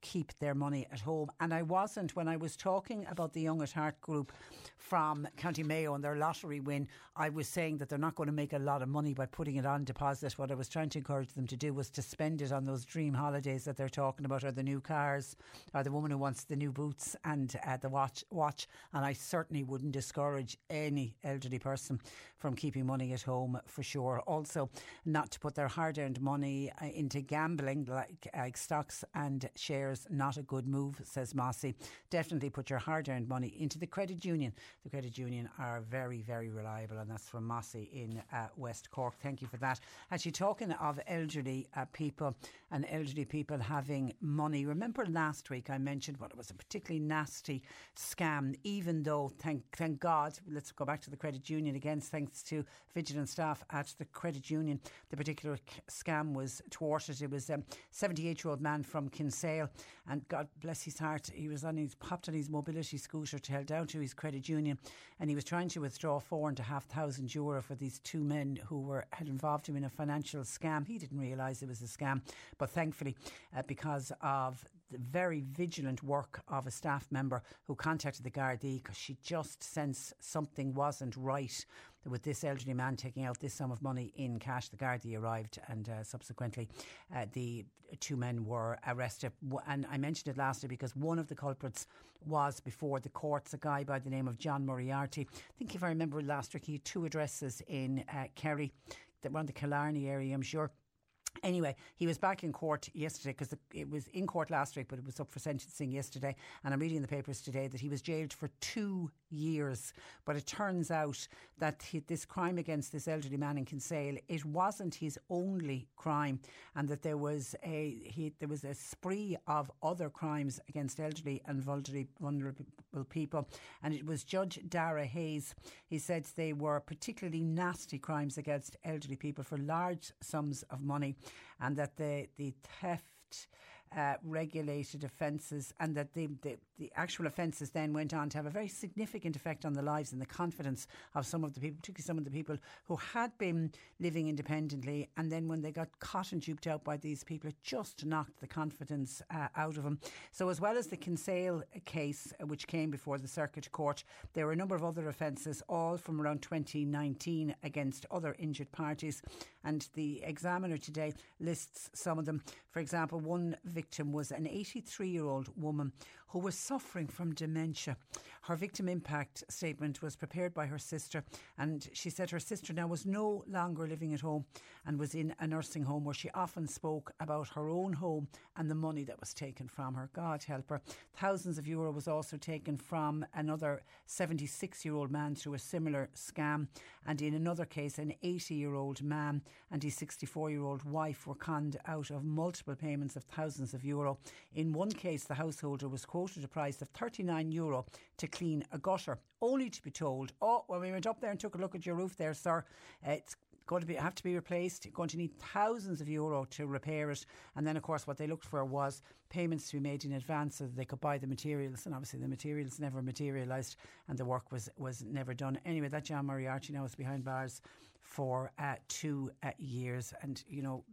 keep their money at home. And I wasn't when I was talking about the Young at Heart group from County Mayo and their lottery win. I was saying that they're not going to make a lot of money by putting it on deposit. What I was trying to encourage them to do was to spend it on those dream holidays that they're talking about, or the new cars, or the woman who wants the new boots and uh, the watch. Watch, and I certainly wouldn't discourage any elderly person from keeping money at home for sure. Also, not to put their hard-earned money uh, into gambling like, like stocks and shares. Not a good move, says Mossy. Definitely put your hard-earned money into the credit union. The credit union are very, very reliable, and that's from Mossy in uh, West Cork. Thank you for that. Actually, talking of elderly uh, people and elderly people having money. Remember last week I mentioned what it was a particularly nasty scam, even though, thank, thank God, let's go back to the credit union again, thanks to vigilant staff at the credit union, the particular scam was thwarted. It was um, a 78 year old man from Kinsale, and God bless his heart, he was on his, popped on his mobility scooter to head down to his credit union, and he was trying to withdraw four and a half thousand euro for these two men who were had involved him in a financial scam. He didn't realise it was a scam, but thankfully, uh, because of the very vigilant work of a staff member who contacted the Gardaí because she just sensed something wasn't right with this elderly man taking out this sum of money in cash. The Gardaí arrived and uh, subsequently uh, the two men were arrested. And I mentioned it last because one of the culprits was before the courts, a guy by the name of John Moriarty. I think if I remember last week, he had two addresses in uh, Kerry that were in the Killarney area, I'm sure. Anyway, he was back in court yesterday because it was in court last week, but it was up for sentencing yesterday. And I'm reading in the papers today that he was jailed for two years. But it turns out that he, this crime against this elderly man in Kinsale, it wasn't his only crime, and that there was a he, there was a spree of other crimes against elderly and vulnerable people. And it was Judge Dara Hayes. He said they were particularly nasty crimes against elderly people for large sums of money, and that the the theft uh, regulated offences and that the, the, the, actual offences then went on to have a very significant effect on the lives and the confidence of some of the people, particularly some of the people who had been living independently. And then when they got caught and duped out by these people, it just knocked the confidence uh, out of them. So, as well as the Kinsale case, uh, which came before the Circuit Court, there were a number of other offences, all from around 2019 against other injured parties. And the examiner today lists some of them. For example, one victim was an 83 year old woman who was suffering from dementia. Her victim impact statement was prepared by her sister, and she said her sister now was no longer living at home and was in a nursing home where she often spoke about her own home and the money that was taken from her. God help her. Thousands of euro was also taken from another 76 year old man through a similar scam, and in another case, an 80 year old man and his 64 year old wife were conned out of multiple payments of thousands thousands of euro. In one case, the householder was quoted a price of 39 euro to clean a gutter, only to be told, oh, when we went up there and took a look at your roof there, sir, it's going to be have to be replaced. You're going to need thousands of euro to repair it. And then, of course, what they looked for was payments to be made in advance so that they could buy the materials. And obviously, the materials never materialised, and the work was was never done. Anyway, that John Moriarty now is behind bars for uh, two uh, years, and you know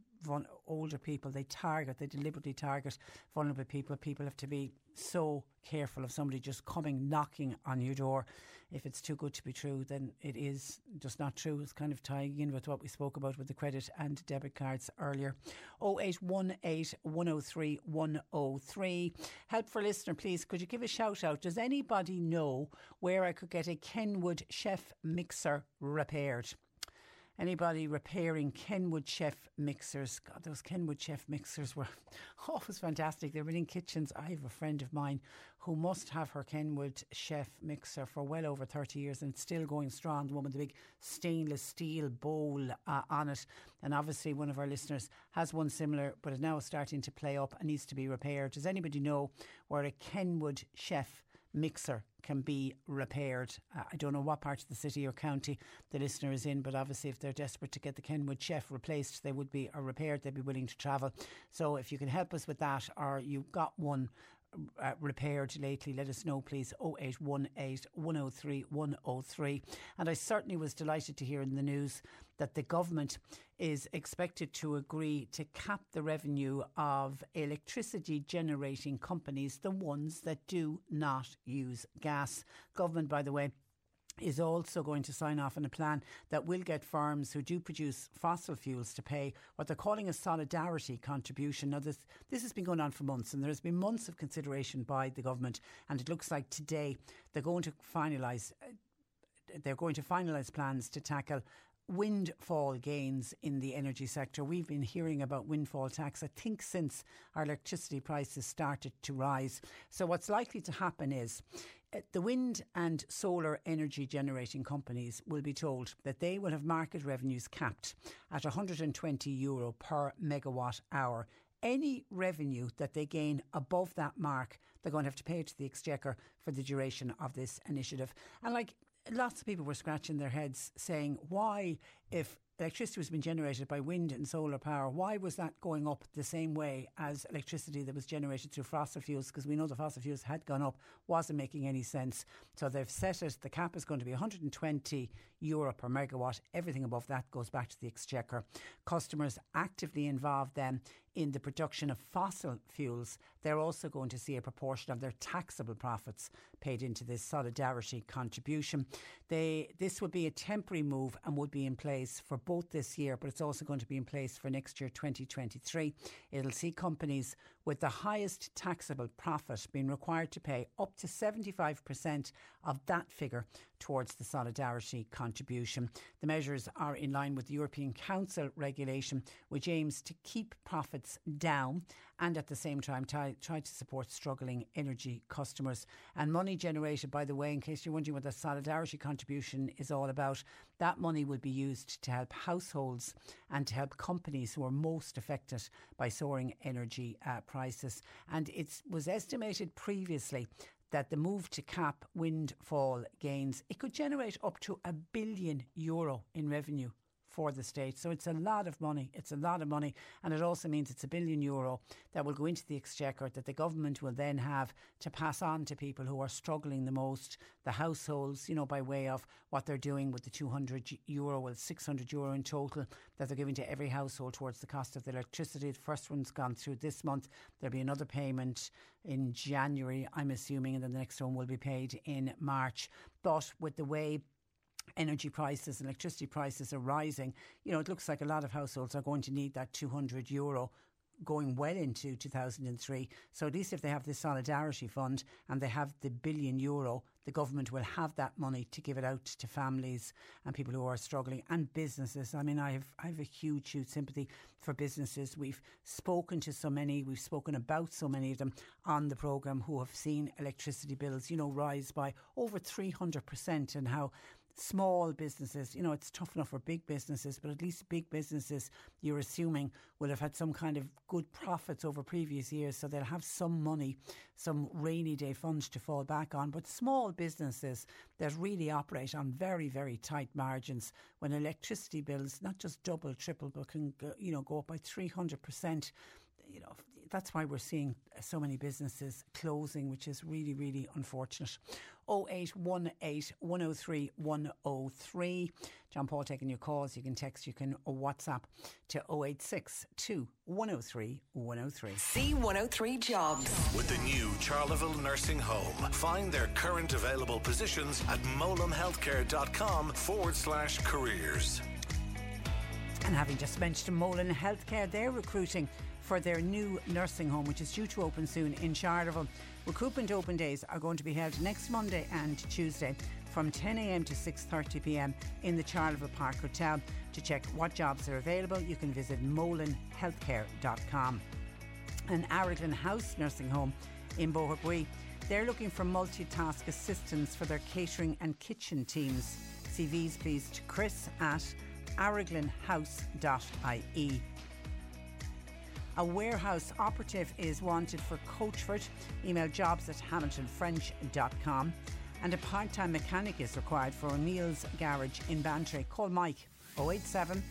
older people, they target, they deliberately target vulnerable people. People have to be so careful of somebody just coming knocking on your door. If it's too good to be true, then it is just not true. It's kind of tying in with what we spoke about with the credit and debit cards earlier. 0818 103 103. Help for listener, please. Could you give a shout out? Does anybody know where I could get a Kenwood chef mixer repaired? Anybody repairing Kenwood Chef mixers? God, those Kenwood Chef mixers were (laughs) always fantastic. They've been in kitchens. I have a friend of mine who must have her Kenwood Chef mixer for well over 30 years and it's still going strong. The with the big stainless steel bowl uh, on it. And obviously, one of our listeners has one similar, but is now starting to play up and needs to be repaired. Does anybody know where a Kenwood Chef mixer can be repaired. Uh, I don't know what part of the city or county the listener is in, but obviously, if they're desperate to get the Kenwood chef replaced, they would be or repaired. They'd be willing to travel. So, if you can help us with that, or you've got one uh, repaired lately, let us know, please. 0818 103 103. And I certainly was delighted to hear in the news that the government is expected to agree to cap the revenue of electricity generating companies, the ones that do not use gas. Government, by the way, is also going to sign off on a plan that will get firms who do produce fossil fuels to pay what they're calling a solidarity contribution. Now, this, this has been going on for months, and there's been months of consideration by the government, and it looks like today they're going to finalise. Uh, they're going to finalise plans to tackle windfall gains in the energy sector. We've been hearing about windfall tax, I think, since our electricity prices started to rise. So, what's likely to happen is uh, the wind and solar energy generating companies will be told that they will have market revenues capped at 120 euro per megawatt hour. Any revenue that they gain above that mark, they're going to have to pay it to the exchequer for the duration of this initiative. And like lots of people were scratching their heads saying, why, if electricity was being generated by wind and solar power, why was that going up the same way as electricity that was generated through fossil fuels? Because we know the fossil fuels had gone up, wasn't making any sense. So they've set it, the cap is going to be 120 euro per megawatt. Everything above that goes back to the exchequer. Customers actively involved then in the production of fossil fuels, they're also going to see a proportion of their taxable profits paid into this solidarity contribution. They, this would be a temporary move and would be in place for both this year, but it's also going to be in place for next year, 2023. It'll see companies with the highest taxable profit being required to pay up to 75% of that figure towards the solidarity contribution. The measures are in line with the European Council regulation, which aims to keep profits down and at the same time try, to support struggling energy customers. And money generated, by the way, in case you're wondering what the solidarity contribution is all about, that money would be used to help households and to help companies who are most affected by soaring energy uh, prices. And it was estimated previously that the move to cap windfall gains it could generate up to a billion euro in revenue for the state. So it's a lot of money. It's a lot of money. And it also means it's a billion euro that will go into the exchequer that the government will then have to pass on to people who are struggling the most, the households, you know, by way of what they're doing with the 200 euro, well, 600 euro in total that they're giving to every household towards the cost of the electricity. The first one's gone through this month. There'll be another payment in January, I'm assuming, and then the next one will be paid in March. But with the way energy prices and electricity prices are rising, you know, it looks like a lot of households are going to need that 200 euro going well into 2003. So at least if they have this solidarity fund and they have the billion euro, the government will have that money to give it out to families and people who are struggling and businesses. I mean, I have I have a huge, huge sympathy for businesses. We've spoken to so many, we've spoken about so many of them on the programme who have seen electricity bills, you know, rise by over 300% and how small businesses, you know, it's tough enough for big businesses, but at least big businesses, you're assuming, will have had some kind of good profits over previous years. So they'll have some money, some rainy day funds to fall back on. But small businesses that really operate on very, very tight margins, when electricity bills not just double, triple, but can, go, you know, go up by 300%, you know, that's why we're seeing so many businesses closing, which is really, really unfortunate. 0818 103 103. John Paul taking your calls. You can text, you can WhatsApp to 0862 103 103. C103 Jobs. With the new Charleville Nursing Home. Find their current available positions at mowlamhealthcare.com forward slash careers. And having just mentioned Mowlam Healthcare, they're recruiting for their new nursing home, which is due to open soon in Charleville. Recruitment open days are going to be held next Monday and Tuesday from 10am to 6.30pm in the Charleville Park Hotel. To check what jobs are available, you can visit mowlamhealthcare.com. And Araglen House Nursing Home in Boherbue. They're looking for multitask assistants for their catering and kitchen teams. CVs please to chris at araglenhouse.ie. A warehouse operative is wanted for Coachford. Email jobs at hamiltonfrench.com. And a part time mechanic is required for O'Neill's Garage in Bantry. Call Mike 087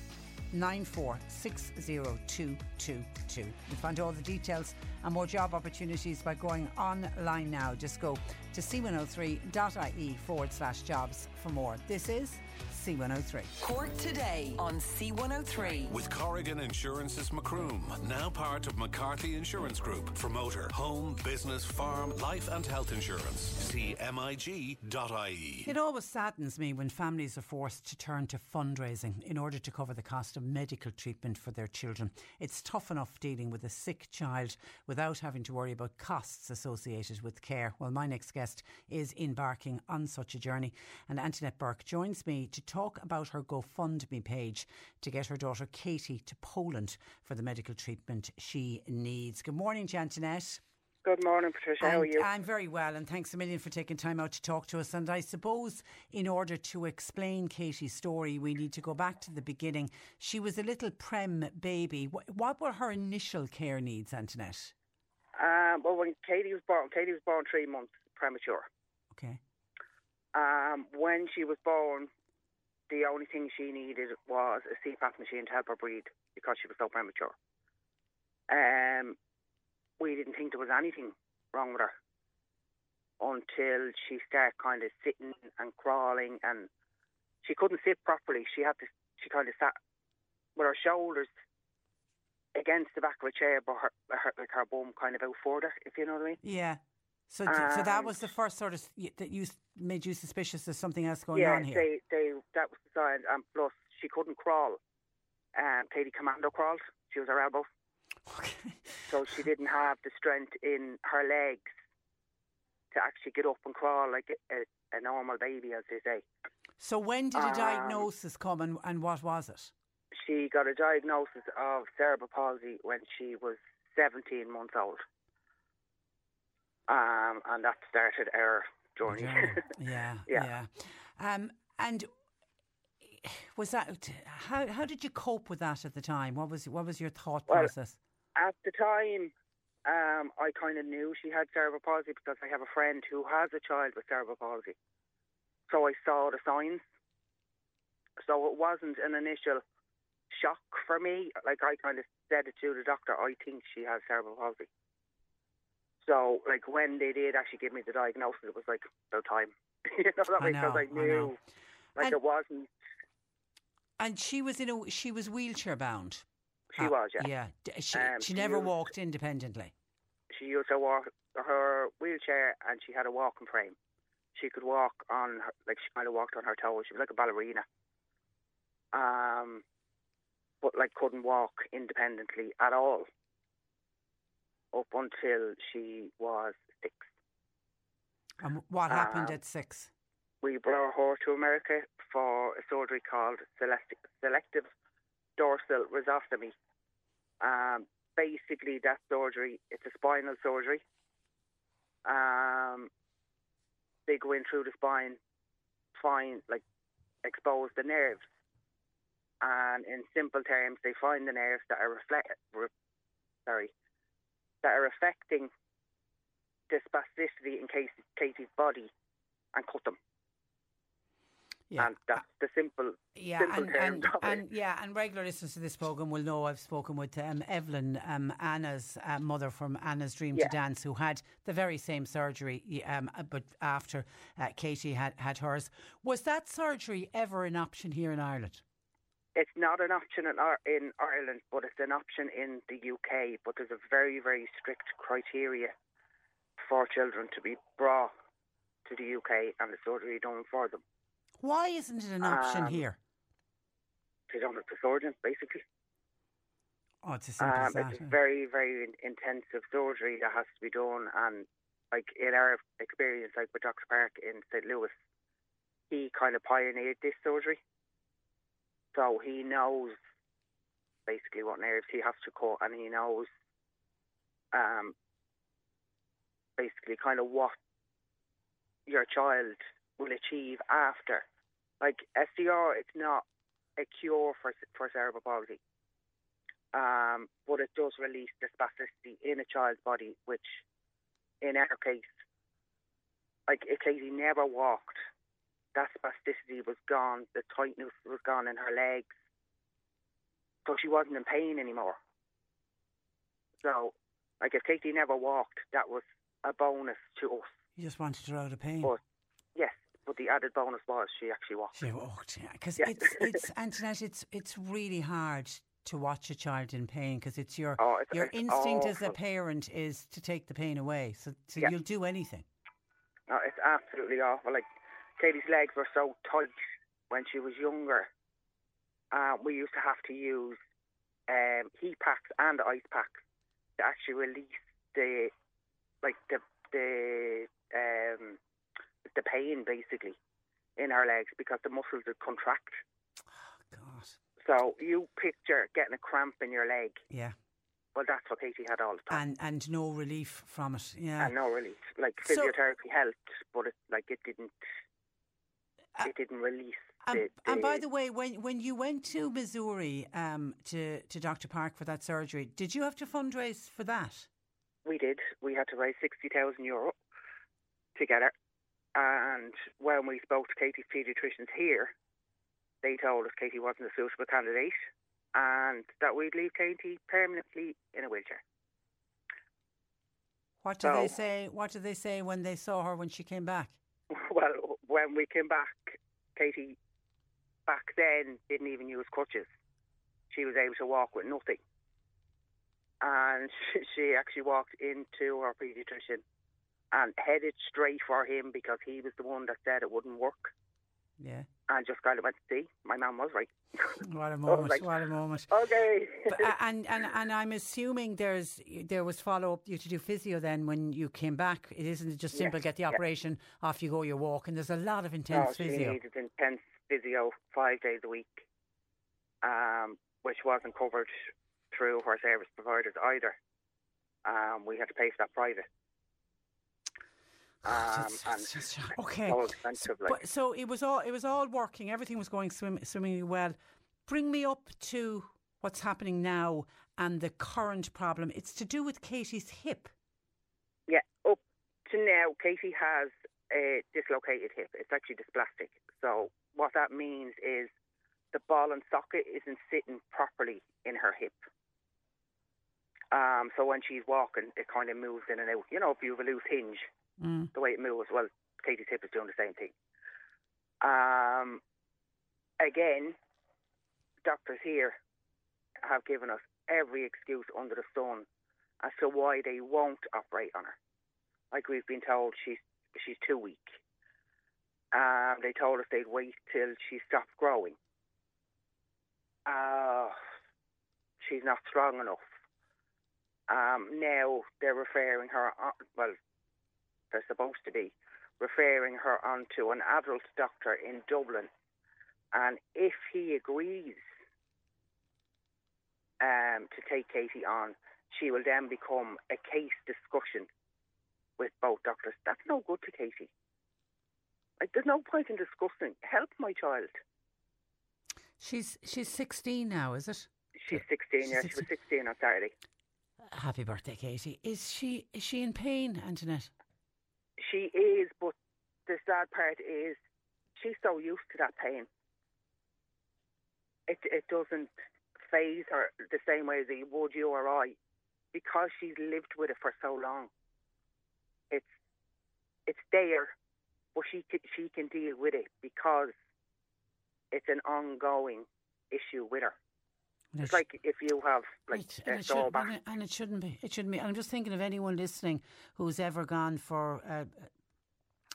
9460222. You'll find all the details and more job opportunities by going online now. Just go to c103.ie forward slash jobs for more. This is C103. Cork today on C103. With Corrigan Insurance's Macroom, now part of McCarthy Insurance Group for motor, home, business, farm, life and health insurance. See MIG.ie. It always saddens me when families are forced to turn to fundraising in order to cover the cost of medical treatment for their children. It's tough enough dealing with a sick child without having to worry about costs associated with care. Well, my next guest is embarking on such a journey, and Antoinette Burke joins me to talk about her GoFundMe page to get her daughter Katie to Poland for the medical treatment she needs. Good morning, Antoinette. Good morning, Patricia. How are you? I'm very well, and thanks a million for taking time out to talk to us. And I suppose, in order to explain Katie's story, we need to go back to the beginning. She was a little prem baby. What were her initial care needs, Antoinette? Um, well, when Katie was born, Katie was born three months premature. Okay. Um, when she was born, the only thing she needed was a CPAP machine to help her breathe because she was so premature. Um, we didn't think there was anything wrong with her until she started kind of sitting and crawling, and she couldn't sit properly. She had to. She kind of sat with her shoulders against the back of a chair, but her, her like her bum kind of out further, if you know what I mean. Yeah. So, so that was the first sort of that you made you suspicious of something else going yeah, on here. Yeah, they, they, that was the sign. And plus, she couldn't crawl. Um, Katie commando crawled. She was her elbow. Okay. So she didn't have the strength in her legs to actually get up and crawl like a, a normal baby, as they say. So when did a Um, diagnosis come and, and what was it? She got a diagnosis of cerebral palsy when she was 17 months old. Um, and that started our journey. (laughs) Yeah, yeah. Yeah. Um, and was that how? How did you cope with that at the time? What was what was your thought Well, process? At the time, um, I kind of knew she had cerebral palsy because I have a friend who has a child with cerebral palsy. So I saw the signs. So it wasn't an initial shock for me. Like I kind of said it to the doctor, I think she has cerebral palsy. So like when they did actually give me the diagnosis, it was like no time. (laughs) you know that I way? Because know, I I know. knew, like And- it wasn't. And she was in a she was wheelchair bound. She was, yeah. Yeah, she Um, she she never used- walked independently. she used her walk her wheelchair and she had a walking frame. She could walk on her, like she kind of walked on her toes. She was like a ballerina. Um, but like couldn't walk independently at all up until she was six. And what happened Um, at six? We brought her to America for a surgery called selective dorsal rhizotomy. Um, basically, that surgery it's a spinal surgery. Um, they go in through the spine, find like expose the nerves, and in simple terms, they find the nerves that are reflect, re- sorry, that are affecting the spasticity in Casey, Katie's body, and cut them. Yeah. And that's the simple, Yeah, simple and, terms and, and yeah, and regular listeners to this program will know I've spoken with um, Evelyn, um, Anna's uh, mother from Anna's Dream Yeah. to Dance, who had the very same surgery, um, uh, but after uh, Katie had, had hers. Was that surgery ever an option here in Ireland? It's not an option in, in Ireland, but it's an option in the UK. But there's a very, very strict criteria for children to be brought to the UK and the surgery done for them. Why isn't it an option Um, here? They don't have the surgeons, basically. Oh, it's Um, it's a very, very intensive surgery that has to be done. And like in our experience, like with Dr. Park in St. Louis, he kind of pioneered this surgery. So he knows basically what nerves he has to cut, and he knows um, basically kind of what your child will achieve after. Like SDR, it's not a cure for for cerebral palsy, um, but it does release the spasticity in a child's body, which, in our case, like if Katie never walked, that spasticity was gone, the tightness was gone in her legs, so she wasn't in pain anymore. So, like if Katie never walked, that was a bonus to us. You just wanted her out of pain. But yes, but the added bonus was she actually walked. She walked, yeah. Because Yeah. it's (laughs) it's Antoinette, it's it's really hard to watch a child in pain because it's your Oh, it's- your it's instinct as a parent is to take the pain away. So, so Yeah. you'll do anything. No, it's absolutely awful. Like Katie's legs were so tight when she was younger. Uh, we used to have to use um, heat packs and ice packs to actually release the like the the um, the pain basically in our legs because the muscles would contract. God. So you picture getting a cramp in your leg. Yeah. Well, that's what Katie had all the time. And and no relief from it. Yeah. and no relief. Like So- physiotherapy helped, but it like it didn't. Uh, it didn't release. And, the, and by the way, when when you went to Missouri um, to to Dr. Park for that surgery, did you have to fundraise for that? we did. We had to raise sixty thousand euro together, and when we spoke to Katie's paediatricians here, they told us Katie wasn't a suitable candidate, and that we'd leave Katie permanently in a wheelchair. What did they say? What did they say when they saw her when she came back? (laughs) Well, when we came back, Katie back then didn't even use crutches. She was able to walk with nothing. And (laughs) she, actually walked into her paediatrician and headed straight for him because he was the one that said it wouldn't work. Yeah. And just kind of went, see, my mum was right. (laughs) What a moment! like, what a moment! okay. But, uh, and and and I'm assuming there's there was follow up. You to do physio then when you came back. It isn't just simple. Yes, get the operation, off you go. your walk. And There's a lot of No, intense she physio. needed intense physio five days a week, um, which wasn't covered through her service providers either. Um, we had to pay for that private. Um, It's- and it's just- okay. so like. But, so it was all it was all working. Everything was going swim, swimmingly well. Bring me up to what's happening now and the current problem. It's to do with Katie's hip. Yeah, up to now, Katie has a dislocated hip. It's actually dysplastic. So what that means is the ball and socket isn't sitting properly in her hip. Um, so when she's walking, it kind of moves in and out. You know, if you have a loose hinge, Mm. the way it moves, well, Katie's hip is doing the same thing. Um, again, doctors here have given us every excuse under the sun as to why they won't operate on her. Like we've been told, she's she's too weak. Um, they told us they'd wait till she stopped growing. Uh, she's not strong enough. Um, now they're referring her on, well, they're supposed to be referring her on to an adult doctor in Dublin. And if he agrees um, to take Katie on, she will then become a case discussion with both doctors. That's no good to Katie. Like, there's no point in discussing. Help my child. She's she's 16 now, is it? She's 16. She's yeah, she was 16. 16 on Saturday. Happy birthday, Katie. Is she is she in pain, Antoinette? She is, but the sad part is she's so used to that pain. It it doesn't phase her the same way as it would you or I, because she's lived with it for so long. It's it's there, but she can, she can deal with it because it's an ongoing issue with her. And It's like if you have like It- and, it sore should, back. and, it, and it shouldn't be. It shouldn't be. I'm just thinking of anyone listening who's ever gone for a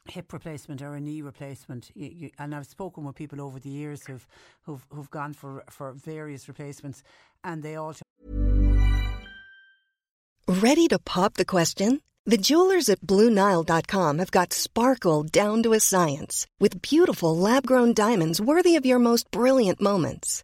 a hip replacement or a knee replacement. You, you, and I've spoken with people over the years who've who've, who've gone for for various replacements, and they all Ready to pop the question? The jewelers at BlueNile.com have got sparkle down to a science with beautiful lab grown diamonds worthy of your most brilliant moments.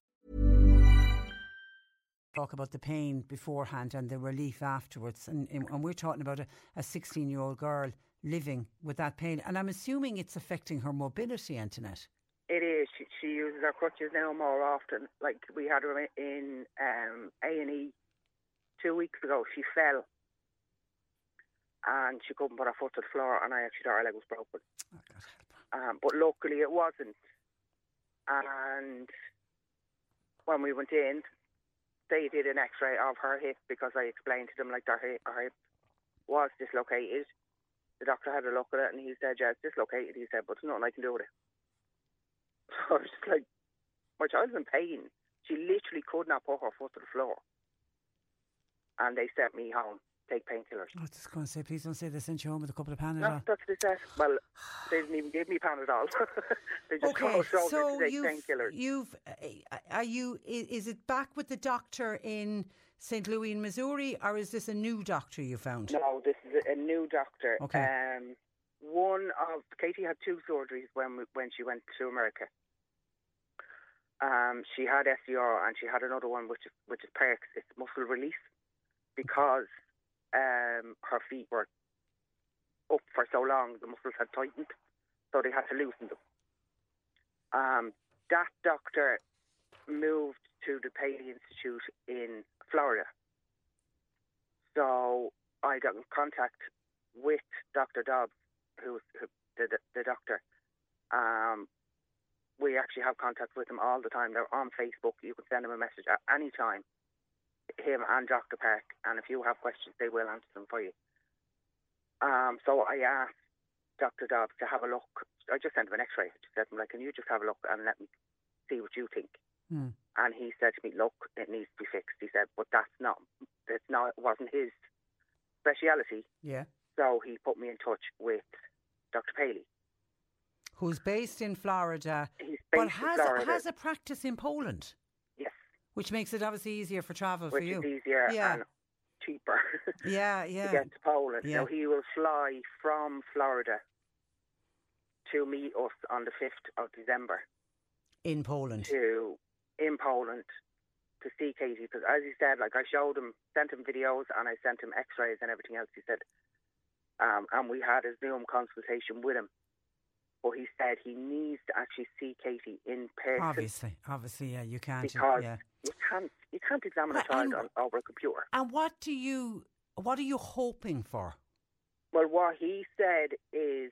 Talk about the pain beforehand and the relief afterwards. And, and we're talking about a 16 year old girl living with that pain. And I'm assuming it's affecting her mobility, Antoinette. It is. She, she uses her crutches now more often. Like we had her in um, A and E two weeks ago. She fell and she couldn't put her foot to the floor, and I actually thought her leg was broken. Oh, um, but luckily it wasn't. And when we went in, they did an X-ray of her hip because I explained to them like her hip, her hip was dislocated. The doctor had a look at it and he said, "Yeah, it's dislocated." He said, "But there's nothing I can do with it." (laughs) So I was just like, "My child's in pain. She literally could not put her foot to the floor." And they sent me home. Take painkillers. I was just going to say, please don't say they sent you home with a couple of Panadol. No, that's what they said. Well, they didn't even give me Panadol. (laughs) they just okay, so to take painkillers. you've, uh, are you, is it back with the doctor in St. Louis in Missouri or is this a new doctor you found? No, this is a, new doctor. Okay. Um, one of Katie had two surgeries when we, when she went to America. Um, she had SDR and she had another one which is which is PERCS. It's muscle release because um, her feet were up for so long, the muscles had tightened, so they had to loosen them. Um, that doctor moved to the Paley Institute in Florida. So I got in contact with Dr. Dobbs, who's who, the, the, the doctor. Um, we actually have contact with him all the time. They're on Facebook. You can send him a message at any time. Him and Dr. Park. And if you have questions, they will answer them for you. Um, so I asked Dr. Dobbs to have a look. I just sent him an X-ray. I just said, like, can you just have a look and let me see what you think? Hmm. And he said to me, look, it needs to be fixed. He said, but that's not, that's not, it wasn't his speciality. Yeah. So he put me in touch with Dr. Paley. Who's based in Florida, He's but based in has, Florida. has a practice in Poland, which makes it obviously easier for travel which for you. is easier Yeah. and cheaper (laughs) yeah, yeah. to get to Poland. Yeah. Now he will fly from Florida to meet us on the 5th of December In Poland. to in Poland to see Katie because as he said, like I showed him, sent him videos and I sent him X-rays and everything else. He said, um, and we had a Zoom consultation with him. But he said he needs to actually see Katie in person Obviously, obviously, yeah, you can't. because yeah. You can't you can't examine a child on, over a computer. And what do you, what are you hoping for? Well, what he said is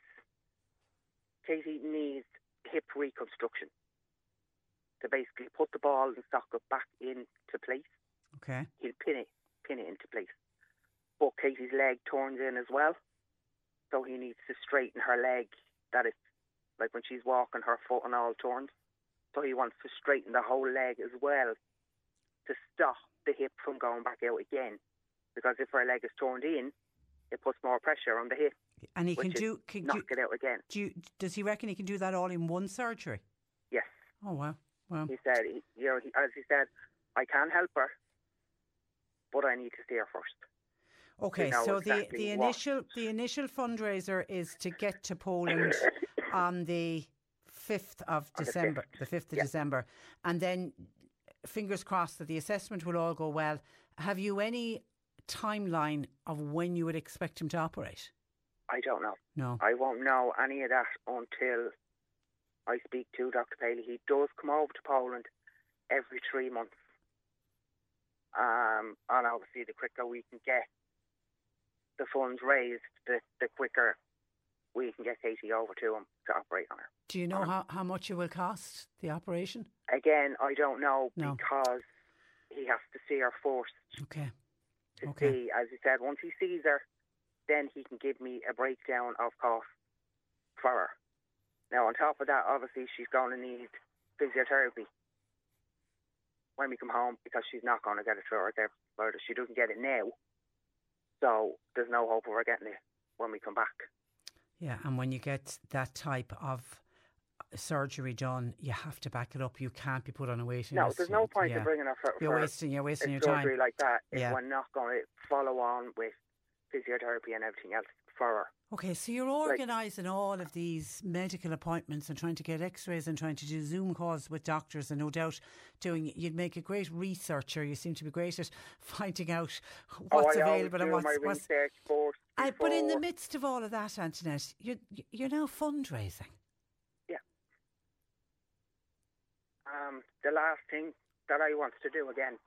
Katie needs hip reconstruction to basically put the ball and socket back into place. Okay. He'll pin it, pin it into place. But Katie's leg turns in as well, so he needs to straighten her leg. That is, like when she's walking, her foot and all turns. So he wants to straighten the whole leg as well to stop the hip from going back out again. Because if her leg is turned in, it puts more pressure on the hip. And he can do, can knock do, it out again. do you, does he reckon he can do that all in one surgery? Yes. Oh, wow. Wow. He said, he, you know, he, as he said, I can help her, but I need to see her first. Okay, so exactly the, the what- initial the initial fundraiser is to get to Poland (laughs) on the fifth of December, the fifth of yeah. December, and then fingers crossed that the assessment will all go well. Have you any timeline of when you would expect him to operate? I don't know. No. I won't know any of that until I speak to Dr. Paley. He does come over to Poland every three months. Um, and obviously, the quicker we can get the funds raised, the, the quicker we can get Katie over to him to operate on her. Do you know um, how, how much it will cost the operation? Again, I don't know No. because he has to see her first Okay. to Okay. see. As you said, once he sees her, then he can give me a breakdown of cost for her. Now, on top of that, obviously, she's going to need physiotherapy when we come home because she's not going to get it through her therapist. She doesn't get it now, so there's no hope of her getting it when we come back. Yeah, and when you get that type of uh, surgery done, you have to back it up. You can't be put on a waiting No, list. No, there's no point Yeah. in bringing her for, You're for wasting. You're wasting a your surgery time. like that if Yeah. we're not going to follow on with physiotherapy and everything else for her. Okay, so you're organising all of these medical appointments and trying to get X-rays and trying to do Zoom calls with doctors, and no doubt doing. You'd make a great researcher. You seem to be great at (laughs) finding out oh, what's oh, available and what's. my what's research but in the midst of all of that, Antoinette, you're you're now fundraising. Yeah. Um, the last thing that I wanted to do again.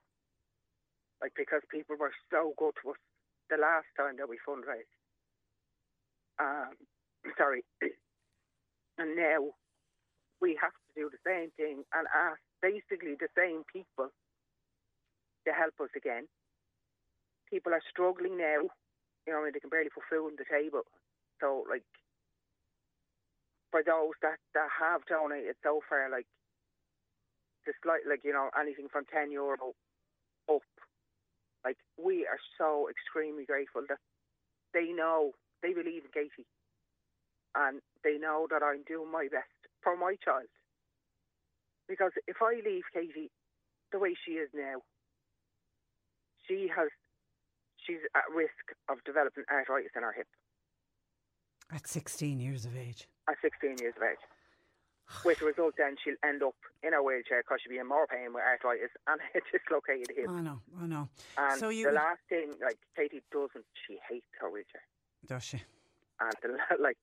Like, because people were so good to us the last time that we fundraised. Um, (coughs) sorry. (coughs) and now we have to do the same thing and ask basically the same people to help us again. People are struggling now. You know, I mean, they can barely put food on the table. So, like, for those that, that have donated so far, like, just like like you know anything from ten euro up. Like we are so extremely grateful that they know they believe in Katie, and they know that I'm doing my best for my child. Because if I leave Katie the way she is now, she has she's at risk of developing arthritis in her hip At 16 years of age. at 16 years of age. With the result, then she'll end up in a wheelchair because she'll be in more pain with arthritis and (laughs) a dislocated hip. I know, I know. And so you the last thing, like Katie doesn't, she hates her wheelchair. does she? And the, (laughs) like,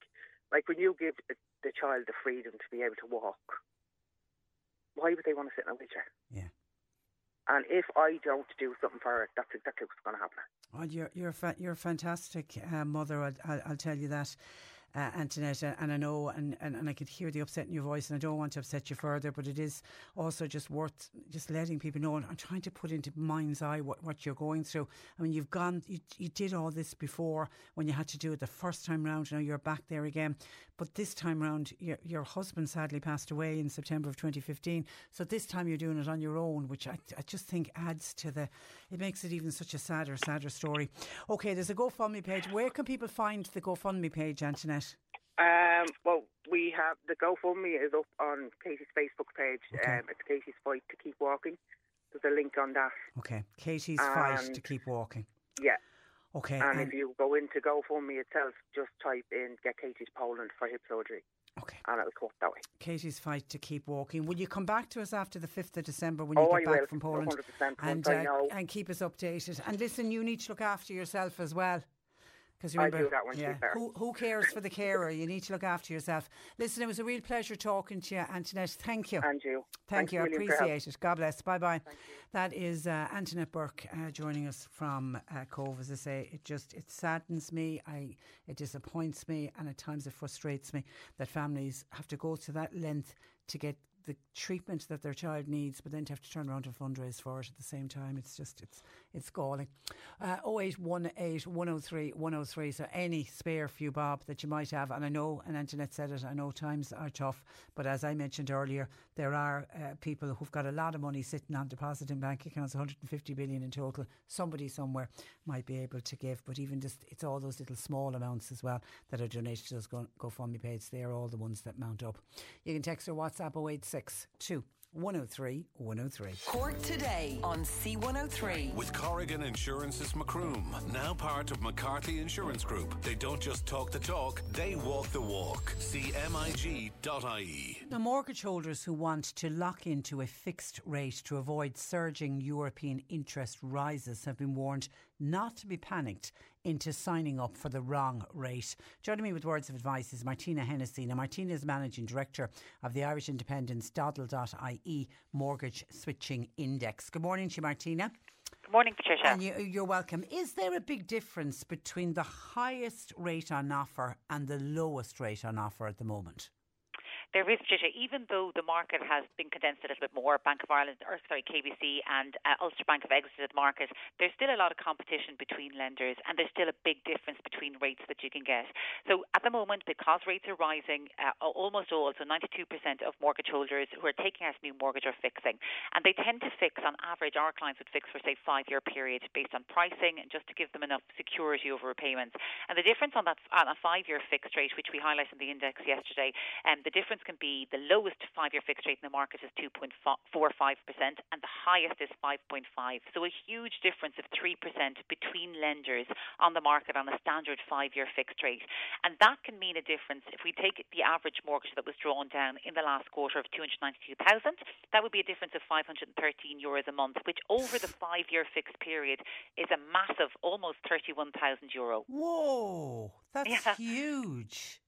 like when you give the child the freedom to be able to walk, why would they want to sit in a wheelchair? Yeah. And if I don't do something for her, that's exactly what's going to happen. Oh, you're you're fa- you're a fantastic uh, mother. I'll, I'll, I'll tell you that, uh, Antoinette. And I know, and, and, and I could hear the upset in your voice, and I don't want to upset you further. But it is also just worth just letting people know. And I'm trying to put into mind's eye what, what you're going through. I mean, you've gone, you, you did all this before when you had to do it the first time round. Now you're back there again. But this time round, your, your husband sadly passed away in September of 2015. So this time you're doing it on your own, which I, I just think adds to the, it makes it even such a sadder, sadder story. Okay, there's a GoFundMe page. Where can people find the GoFundMe page, Antoinette? Um, well, we have the GoFundMe is up on Katie's Facebook page. Okay. Um, it's Katie's Fight to Keep Walking. There's a link on that. Okay, Katie's Fight to Keep Walking. Yeah. Okay, And and- if you go into GoFundMe itself, just type in "Get Katie's Poland" for hip surgery. Okay. And it'll come that way. Katie's Fight to Keep Walking. Will you come back to us after the 5th of December when Oh, you I get back will, from Poland? 100% and, I uh, know. and keep us updated. And listen, you need to look after yourself as well. Because I remember, do that she's yeah, who, who cares for the carer? You need to look after yourself. Listen, it was a real pleasure talking to you, Antoinette. Thank you. And you. Thank Thanks you. I million for your help. appreciate it. God bless. Bye bye. That is uh, Antoinette Burke uh, joining us from uh, Cobh. As I say, it just it saddens me. I it disappoints me, and at times it frustrates me that families have to go to that length to get the treatment that their child needs, but then to have to turn around and fundraise for it at the same time. It's just it's it's galling. Uh, 0818 103 103. So any spare few bob that you might have, and I know, and Antoinette said it. I know times are tough, but as I mentioned earlier, there are uh, people who've got a lot of money sitting on deposit in bank accounts, 150 billion in total. Somebody somewhere might be able to give, but even just it's all those little small amounts as well that are donated to those Go- GoFundMe pages. They are all the ones that mount up. You can text or WhatsApp 086 2 103 103. Cork today on C103. With Corrigan Insurance's Macroom, now part of McCarthy Insurance Group. They don't just talk the talk, they walk the walk. CMIG.ie. Now, mortgage holders who want to lock into a fixed rate to avoid surging European interest rises have been warned not to be panicked into signing up for the wrong rate. Joining me with words of advice is Martina Hennessy. Now, Martina is Managing Director of the Irish Independent's Doddl.ie Mortgage Switching Index. Good morning to you, Martina. Good morning, Patricia. And you, you're welcome. Is there a big difference between the highest rate on offer and the lowest rate on offer at the moment? There is, Patricia, even though the market has been condensed a little bit more, Bank of Ireland, or sorry, KBC and uh, Ulster Bank have exited the market, there's still a lot of competition between lenders and there's still a big difference between rates that you can get. So at the moment, because rates are rising, uh, almost all, so 92% of mortgage holders who are taking out a new mortgage are fixing. And they tend to fix, on average, our clients would fix for, say, five year period based on pricing and just to give them enough security over repayments. And the difference on that on a five year fixed rate, which we highlighted in the index yesterday, and um, the difference can be the lowest five year fixed rate in the market is 2.45% and the highest is 5.5 So a huge difference of 3% between lenders on the market on a standard five year fixed rate. And that can mean a difference. If we take the average mortgage that was drawn down in the last quarter of 292,000, that would be a difference of 513 euros a month, which over the five year fixed period is a massive almost 31,000 euro. Whoa, that's yeah. huge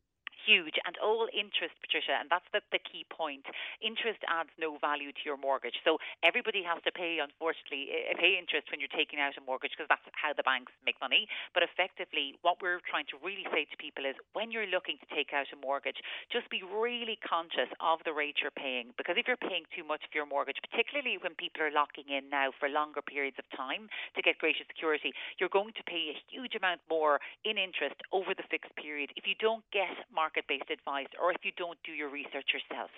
huge and all interest, Patricia, and that's the, the key point. Interest adds no value to your mortgage. So everybody has to pay, unfortunately, eh, pay interest when you're taking out a mortgage because that's how the banks make money. But effectively, what we're trying to really say to people is when you're looking to take out a mortgage, just be really conscious of the rate you're paying because if you're paying too much for your mortgage, particularly when people are locking in now for longer periods of time to get greater security, you're going to pay a huge amount more in interest over the fixed period if you don't get market market based advice or if you don't do your research yourself.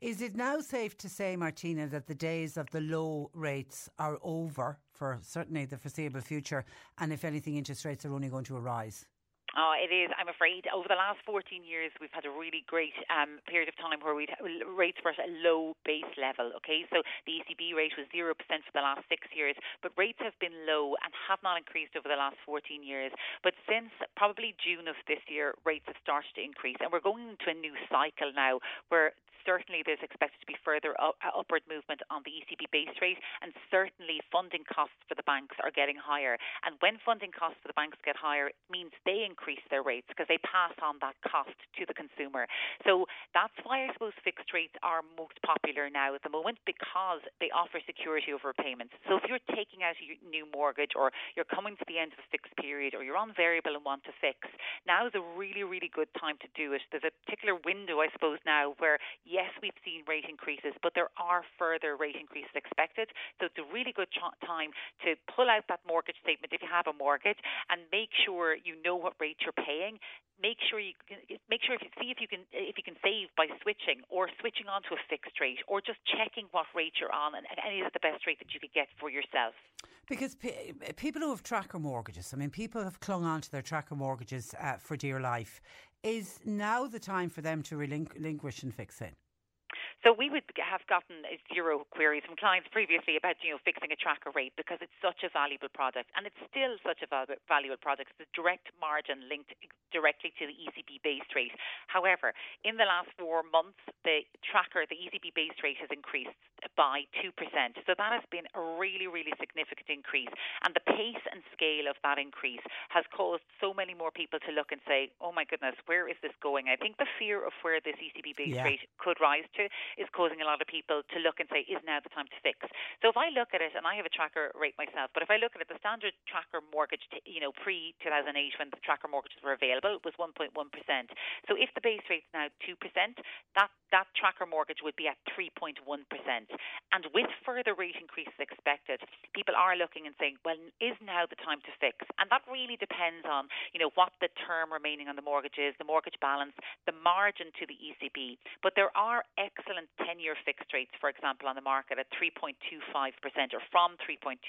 Is it now safe to say, Martina, that the days of the low rates are over for certainly the foreseeable future? And if anything, interest rates are only going to rise? Oh, it is. I'm afraid over the last 14 years, we've had a really great um, period of time where we rates were at a low base level. Okay, so the ECB rate was zero percent for the last six years, but rates have been low and have not increased over the last 14 years. But since probably June of this year, rates have started to increase, and we're going into a new cycle now where certainly there's expected to be further uh, upward movement on the ECB base rate, and certainly funding costs for the banks are getting higher. And when funding costs for the banks get higher, it means they increase their rates because they pass on that cost to the consumer. So that's why I suppose fixed rates are most popular now at the moment because they offer security over payments. So if you're taking out a new mortgage or you're coming to the end of a fixed period or you're on variable and want to fix, now is a really, really good time to do it. There's a particular window, I suppose, now where we've seen rate increases, but there are further rate increases expected. So it's a really good ch- time to pull out that mortgage statement if you have a mortgage and make sure you know what rate you're paying. Make sure you make sure if you see if you can if you can save by switching or switching onto a fixed rate or just checking what rate you're on and, and is it the best rate that you could get for yourself. Because people who have tracker mortgages, I mean, people have clung on to their tracker mortgages uh, for dear life. Is now the time for them to relinquish and fix in? So we would have gotten uh, zero queries from clients previously about you know fixing a tracker rate because it's such a valuable product and it's still such a valuable product. It's a direct margin linked directly to the ECB base rate. However, in the last four months, the tracker, the ECB base rate has increased by two percent. So that has been a really, really significant increase, and the pace and scale of that increase has caused so many more people to look and say, "Oh my goodness, where is this going?" I think the fear of where this ECB base yeah. rate could rise to is causing a lot of people to look and say, is now the time to fix? So if I look at it, and I have a tracker rate myself, but if I look at it, the standard tracker mortgage, you know, pre 2008 when the tracker mortgages were available was 1.1%. So if the base rate's now 2%, that that tracker mortgage would be at 3.1%. And with further rate increases expected, people are looking and saying, well, is now the time to fix? And that really depends on, you know, what the term remaining on the mortgage is, the mortgage balance, the margin to the ECB. But there are excellent 10 year fixed rates, for example, on the market at 3.25% or from 3.25%.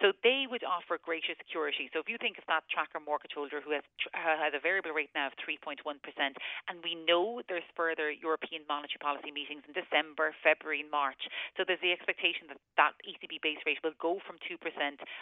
So they would offer greater security. So if you think of that tracker mortgage holder who has, has a variable rate now of 3.1%, and we know there's further European monetary policy meetings in December, February, and March. So there's the expectation that that ECB base rate will go from 2%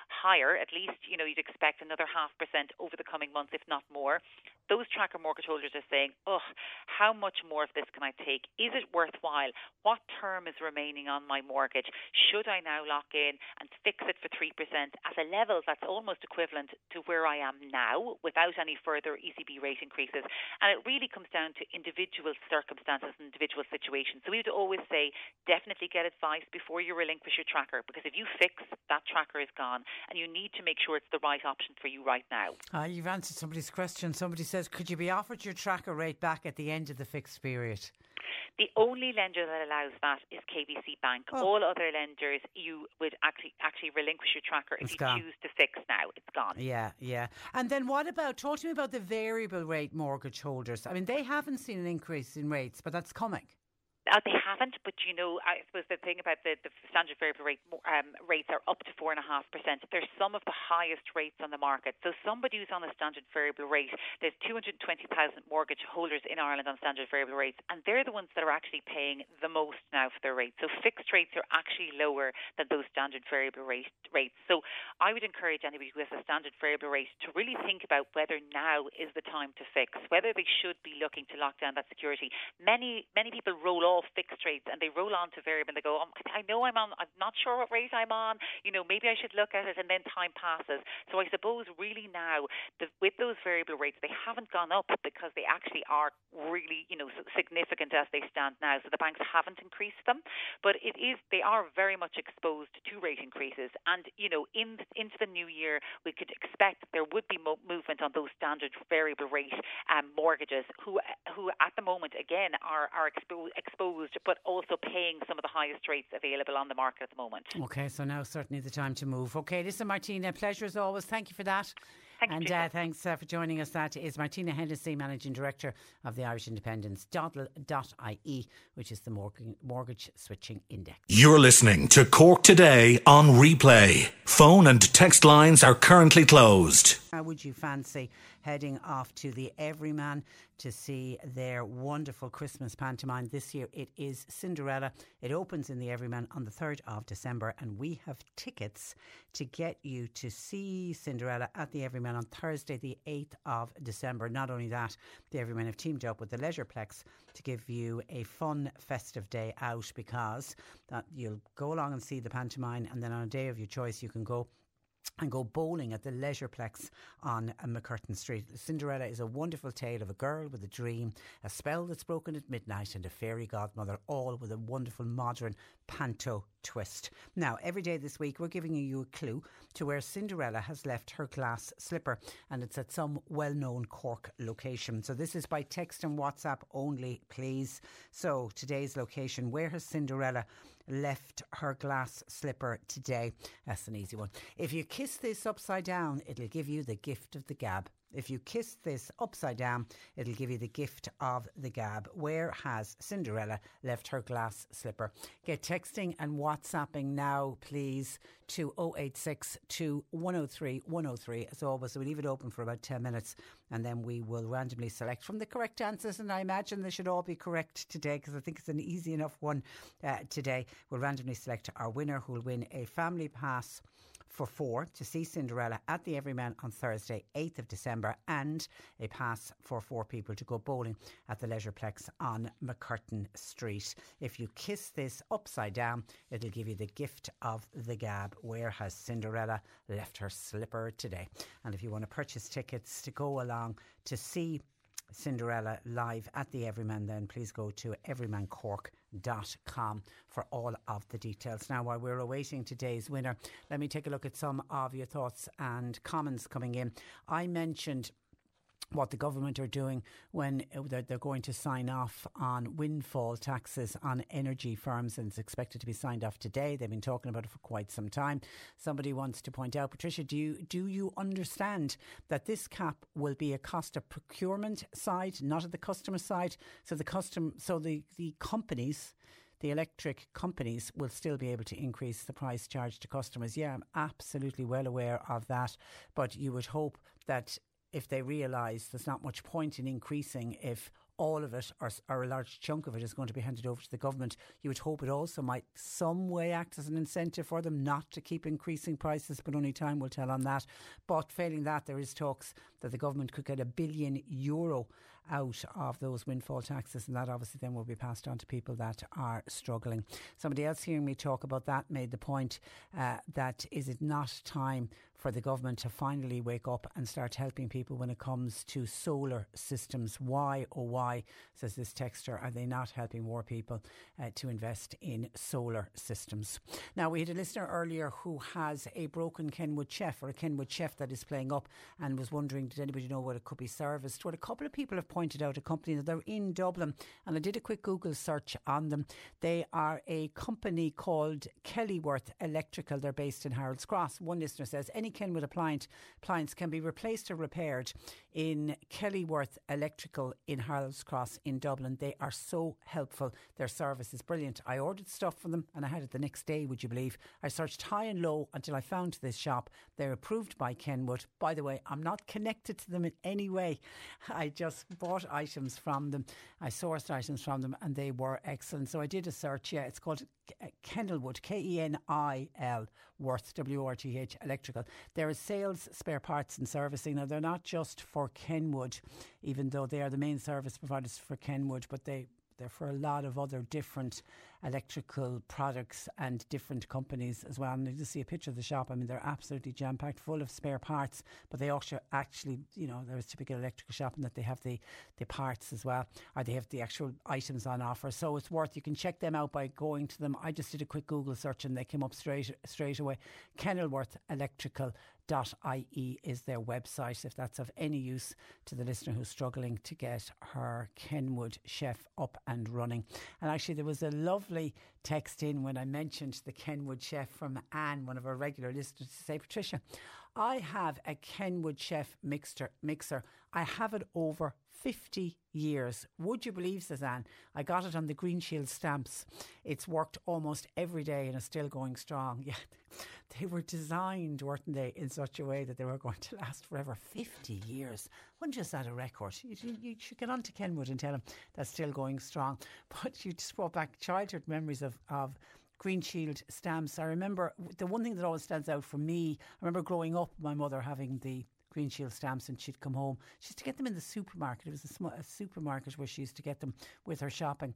higher. At least, you know, you'd expect another half percent over the coming months, if not more. Those tracker mortgage holders are saying, oh, how much more of this can I take? Is it worthwhile? What term is remaining on my mortgage? Should I now lock in and fix it for 3% at a level that's almost equivalent to where I am now without any further ECB rate increases? And it really comes down to individual circumstances and individual situations. So we would always say, definitely get advice before you relinquish your tracker because if you fix, that tracker is gone and you need to make sure it's the right option for you right now. Uh, you've answered somebody's question. Somebody says, could you be offered your tracker rate back at the end of the fixed period? The only lender that allows that is KBC Bank. Oh. All other lenders, you would actually actually relinquish your tracker if it's you gone. choose to fix now. It's gone. Yeah, yeah. And then what about? Talk to me about the variable rate mortgage holders. I mean, they haven't seen an increase in rates, but that's coming. Uh, they haven't, but you know, I suppose the thing about the, the standard variable rate um, rates are up to four and a half percent. They're some of the highest rates on the market. So somebody who's on a standard variable rate, there's 220,000 mortgage holders in Ireland on standard variable rates, and they're the ones that are actually paying the most now for their rates. So fixed rates are actually lower than those standard variable rate, rates. So I would encourage anybody who has a standard variable rate to really think about whether now is the time to fix, whether they should be looking to lock down that security. Many many people roll off fixed rates and they roll on to variable and they go, oh, I know I'm on, I'm not sure what rate I'm on. You know, maybe I should look at it. And then time passes. So I suppose really now, the, with those variable rates, they haven't gone up because they actually are really, you know, significant as they stand now. So the banks haven't increased them, but it is they are very much exposed to rate increases. And you know, in into the new year, we could expect there would be mo- movement on those standard variable rate um, mortgages, who who at the moment again are are expo- exposed but also paying some of the highest rates available on the market at the moment. Okay, so now certainly the time to move. Okay, listen, Martina, pleasure as always. Thank you for that. Thank and uh, thanks uh, for joining us. That is Martina Hennessy, Managing Director of the Irish Independent's, Doddl.ie, which is the mortgage, mortgage Switching Index. You're listening to Cork Today on replay. Phone and text lines are currently closed. How would you fancy heading off to the Everyman to see their wonderful Christmas pantomime. This year it is Cinderella. It opens in the Everyman on the 3rd of December, and we have tickets to get you to see Cinderella at the Everyman on Thursday, the 8th of December. Not only that, the Everyman have teamed up with the Leisureplex to give you a fun, festive day out because that you'll go along and see the pantomime, and then on a day of your choice, you can go and go bowling at the Leisureplex on MacCurtain Street. Cinderella is a wonderful tale of a girl with a dream, a spell that's broken at midnight, and a fairy godmother, all with a wonderful modern panto twist. Now, every day this week, we're giving you a clue to where Cinderella has left her glass slipper, and it's at some well known Cork location. So, this is by text and WhatsApp only, please. So, today's location where has Cinderella left her glass slipper today? That's an easy one. If you kiss this upside down, it'll give you the gift of the gab. If you kiss this upside down, it'll give you the gift of the gab. Where has Cinderella left her glass slipper? Get texting and WhatsApping now, please, to 086 103 103. As always, we'll leave it open for about 10 minutes and then we will randomly select from the correct answers. And I imagine they should all be correct today because I think it's an easy enough one uh, today. We'll randomly select our winner who will win a family pass for four to see Cinderella at the Everyman on Thursday, 8th of December, and a pass for four people to go bowling at the Leisureplex on MacCurtain Street. If you kiss this upside down, it'll give you the gift of the gab. Where has Cinderella left her slipper today? And if you want to purchase tickets to go along to see Cinderella live at the Everyman, then please go to everymancork.com for all of the details. Now, while we're awaiting today's winner, let me take a look at some of your thoughts and comments coming in. I mentioned what the government are doing when they're, going to sign off on windfall taxes on energy firms, and it's expected to be signed off today. They've been talking about it for quite some time. Somebody wants to point out, Patricia, do you do you understand that this cap will be a cost of procurement side, not at the customer side? So the custom, so the the companies the electric companies will still be able to increase the price charged to customers. Yeah, I'm absolutely well aware of that. But you would hope that if they realise there's not much point in increasing if all of it or, or, a large chunk of it is going to be handed over to the government. You would hope it also might some way act as an incentive for them not to keep increasing prices, but only time will tell on that. But failing that, there is talks that the government could get a billion euro out of those windfall taxes, and that obviously then will be passed on to people that are struggling. Somebody else hearing me talk about that made the point uh, that is it not time for the government to finally wake up and start helping people when it comes to solar systems? Why, oh, why, says this texter, are they not helping more people uh, to invest in solar systems? Now, we had a listener earlier who has a broken Kenwood chef or a Kenwood chef that is playing up and was wondering, did anybody know what it could be serviced? Well, a couple of people have pointed out a company that they're in Dublin, and I did a quick Google search on them. They are a company called Kenilworth Electrical. They're based in Harold's Cross. One listener says any Kenwood appliance, appliance can be replaced or repaired in Kenilworth Electrical in Harold's Cross in Dublin. They are so helpful. Their service is brilliant. I ordered stuff from them and I had it the next day, would you believe? I searched high and low until I found this shop. They're approved by Kenwood. By the way, I'm not connected to them in any way. (laughs) I just bought items from them. I sourced items from them and they were excellent. So I did a search. Yeah, it's called Kenilworth, K E N I L, Worth, W R T H, Electrical. There is sales, spare parts, and servicing. Now, they're not just for Kenwood, even though they are the main service providers for Kenwood, but they they're for a lot of other different electrical products and different companies as well. And you just see a picture of the shop. I mean, they're absolutely jam packed, full of spare parts. But they also actually, you know, there's a typical electrical shop and that they have the the parts as well, or they have the actual items on offer. So it's worth. You can check them out by going to them. I just did a quick Google search and they came up straight straight away. Kenilworth Electrical ie is their website if that's of any use to the listener who's struggling to get her Kenwood chef up and running. And actually, there was a lovely text in when I mentioned the Kenwood chef from Anne, one of our regular listeners, to say, Patricia, I have a Kenwood chef mixer. mixer. I have it over 50 years. Would you believe, Suzanne? I got it on the Green Shield stamps. It's worked almost every day and is still going strong. (laughs) Yeah, they were designed, weren't they, in such a way that they were going to last forever. 50 years. Wasn't just that a record? You, you, should get on to Kenwood and tell them that's still going strong. (laughs) But you just brought back childhood memories of, of Green Shield stamps. I remember the one thing that always stands out for me. I remember growing up, my mother having the Green Shield stamps, and she'd come home. She used to get them in the supermarket. It was a, sm- a supermarket where she used to get them with her shopping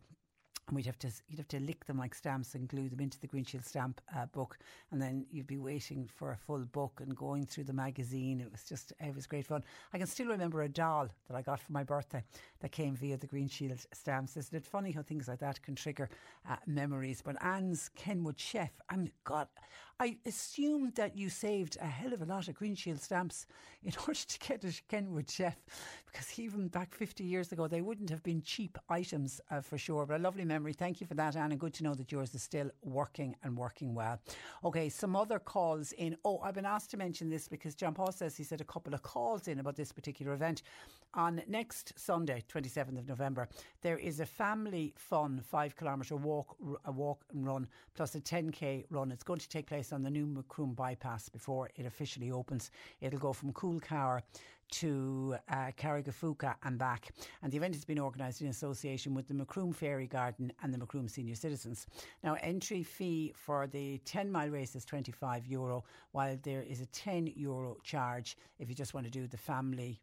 and we'd have to you'd have to lick them like stamps and glue them into the Green Shield stamp uh, book, and then you'd be waiting for a full book and going through the magazine. It was just it was great fun. I can still remember a doll that I got for my birthday that came via the Green Shield stamps. Isn't it funny how things like that can trigger uh, memories? But Anne's Kenwood chef, I'm God, I assumed that you saved a hell of a lot of Green Shield stamps in (laughs) order to get a Kenwood chef, because even back 50 years ago, they wouldn't have been cheap items uh, for sure. But a lovely memory. Thank you for that, Anne, and good to know that yours is still working and working well. Okay, some other calls in. Oh, I've been asked to mention this because John Paul says he said a couple of calls in about this particular event. On next Sunday, 27th of November, there is a family fun five kilometre walk, a walk and run plus a 10k run. It's going to take place on the new Macroom bypass before it officially opens. It'll go from Coolcower to uh, Carrigaphooca and back. And the event has been organised in association with the Macroom Fairy Garden and the Macroom Senior Citizens. Now, entry fee for the 10 mile race is 25 euro, while there is a 10 euro charge if you just want to do the family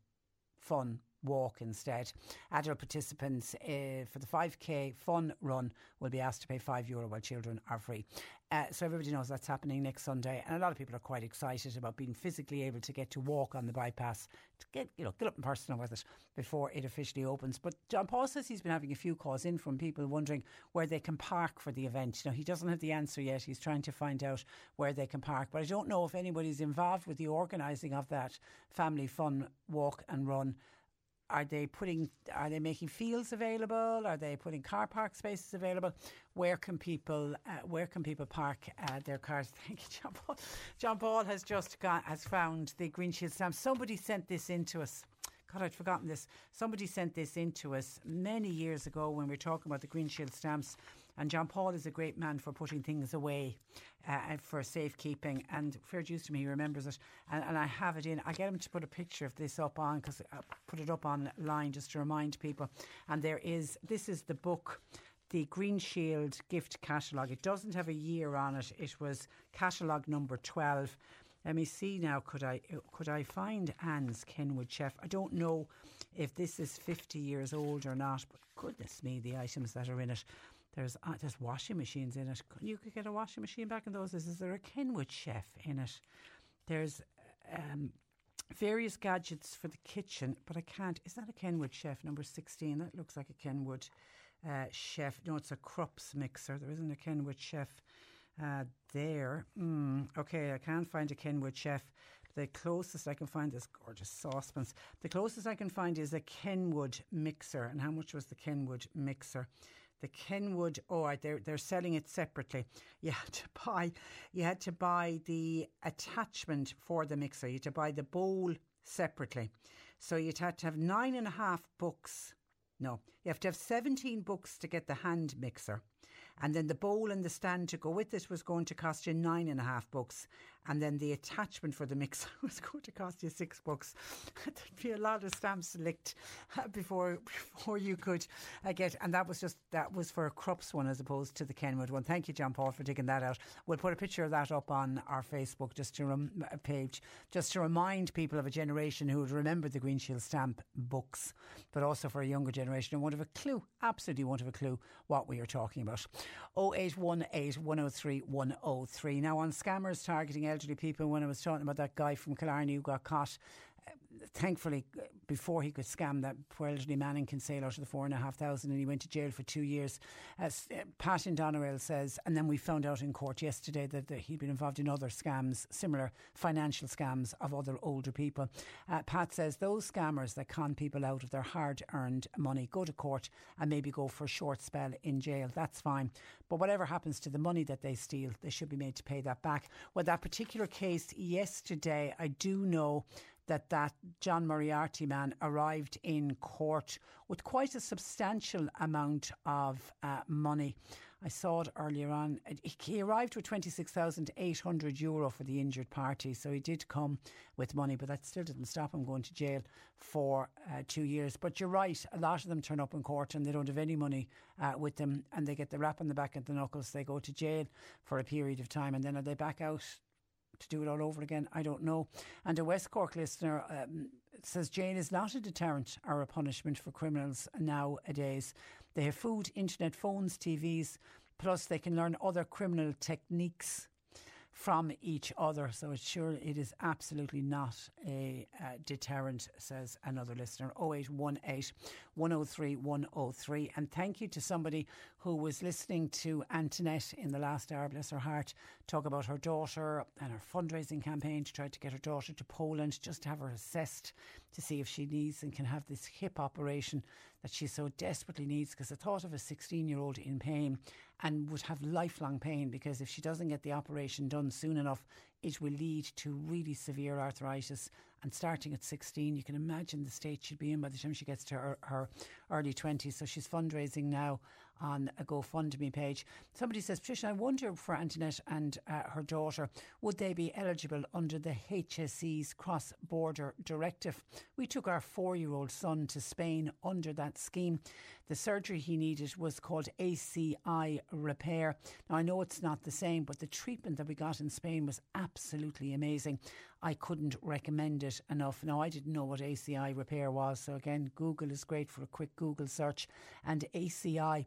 fun walk instead. Adult participants uh, for the 5k fun run will be asked to pay 5 euro while children are free. Uh, so everybody knows that's happening next Sunday, and a lot of people are quite excited about being physically able to get to walk on the bypass to get you know get up and personal with it before it officially opens. But John Paul says he's been having a few calls in from people wondering where they can park for the event. You know, he doesn't have the answer yet. He's trying to find out where they can park, but I don't know if anybody's involved with the organising of that family fun walk and run are they putting? Are they making fields available? Are they putting car park spaces available? Where can people? Uh, where can people park uh, their cars? (laughs) Thank you, John Paul. John Paul has just got has found the Green Shield stamp. Somebody sent this in to us. God, I'd forgotten this. Somebody sent this in to us many years ago when we were talking about the Green Shield stamps. And John Paul is a great man for putting things away uh, for safekeeping. And fair dues to me, he remembers it. And, and I have it in. I get him to put a picture of this up on because I put it up online just to remind people. And there is this is the book the Green Shield gift catalogue. It doesn't have a year on it. It was catalogue number 12. Let me see now. Could I could I find Anne's Kenwood Chef? I don't know if this is 50 years old or not, but goodness me, the items that are in it. There's uh, there's washing machines in it. You could get a washing machine back in those days. Is there a Kenwood chef in it? There's um, various gadgets for the kitchen, but I can't. Is that a Kenwood chef number 16? That looks like a Kenwood uh, chef. No, it's a Krups mixer. There isn't a Kenwood chef uh, there. Mm, okay, I can't find a Kenwood chef. The closest I can find is gorgeous saucepans. The closest I can find is a Kenwood mixer. And how much was the Kenwood mixer? The Kenwood. Oh, they're they're selling it separately. (laughs) You had to buy, you had to buy the attachment for the mixer. You had to buy the bowl separately. So you'd had to have nine and a half books. No, you have to have seventeen books to get the hand mixer. And then the bowl and the stand to go with it was going to cost you nine and a half bucks and then the attachment for the mixer (laughs) was going to cost you six bucks. (laughs) There'd be a lot of stamps licked uh, before (laughs) before you could uh, get, and that was just that was for a Krups one as opposed to the Kenwood one. Thank you, John Paul, for digging that out. We'll put a picture of that up on our Facebook just to rem- uh, page, just to remind people of a generation who would remember the Green Shield stamp books, but also for a younger generation who won't have a clue, absolutely won't have a clue what we are talking about. 0818 103 103. Now on scammers targeting elderly people when I was talking about that guy from Killarney who got caught thankfully, before he could scam that poor elderly man in Kinsale out of the four and a half thousand, and he went to jail for two years. As uh, Pat in Doneraile says, and then we found out in court yesterday that, that, he'd been involved in other scams, similar financial scams of other older people. Uh, Pat says those scammers that con people out of their hard earned money go to court and maybe go for a short spell in jail. That's fine. But whatever happens to the money that they steal, they should be made to pay that back. Well, that particular case yesterday, I do know that that John Moriarty man arrived in court with quite a substantial amount of uh, money. I saw it earlier on. He arrived with 26,800 euro for the injured party, so he did come with money, but that still didn't stop him going to jail for uh, two years. But you're right, a lot of them turn up in court and they don't have any money uh, with them, and they get the rap on the back of the knuckles. They go to jail for a period of time, and then are they back out to do it all over again? I don't know. And a West Cork listener um, says Jane is not a deterrent or a punishment for criminals nowadays. They have food, internet, phones, TVs, plus they can learn other criminal techniques from each other. So it's sure it is absolutely not a deterrent, says another listener. 0818 103 103. And thank you to somebody who was listening to Antoinette in the last hour, bless her heart, talk about her daughter and her fundraising campaign to try to get her daughter to Poland just to have her assessed to see if she needs and can have this hip operation that she so desperately needs. Because the thought of a 16 year old in pain and would have lifelong pain because if she doesn't get the operation done soon enough, it will lead to really severe arthritis. And starting at 16, you can imagine the state she'd be in by the time she gets to her, her early 20s. So she's fundraising now on a GoFundMe page. Somebody says, Patricia, I wonder for Antoinette and uh, her daughter, would they be eligible under the HSE's cross border directive? We took our four year old son to Spain under that scheme. The surgery he needed was called ACI repair. Now, I know it's not the same, but the treatment that we got in Spain was absolutely amazing. I couldn't recommend it enough. Now, I didn't know what ACI repair was. So, again, Google is great for a quick Google search. And ACI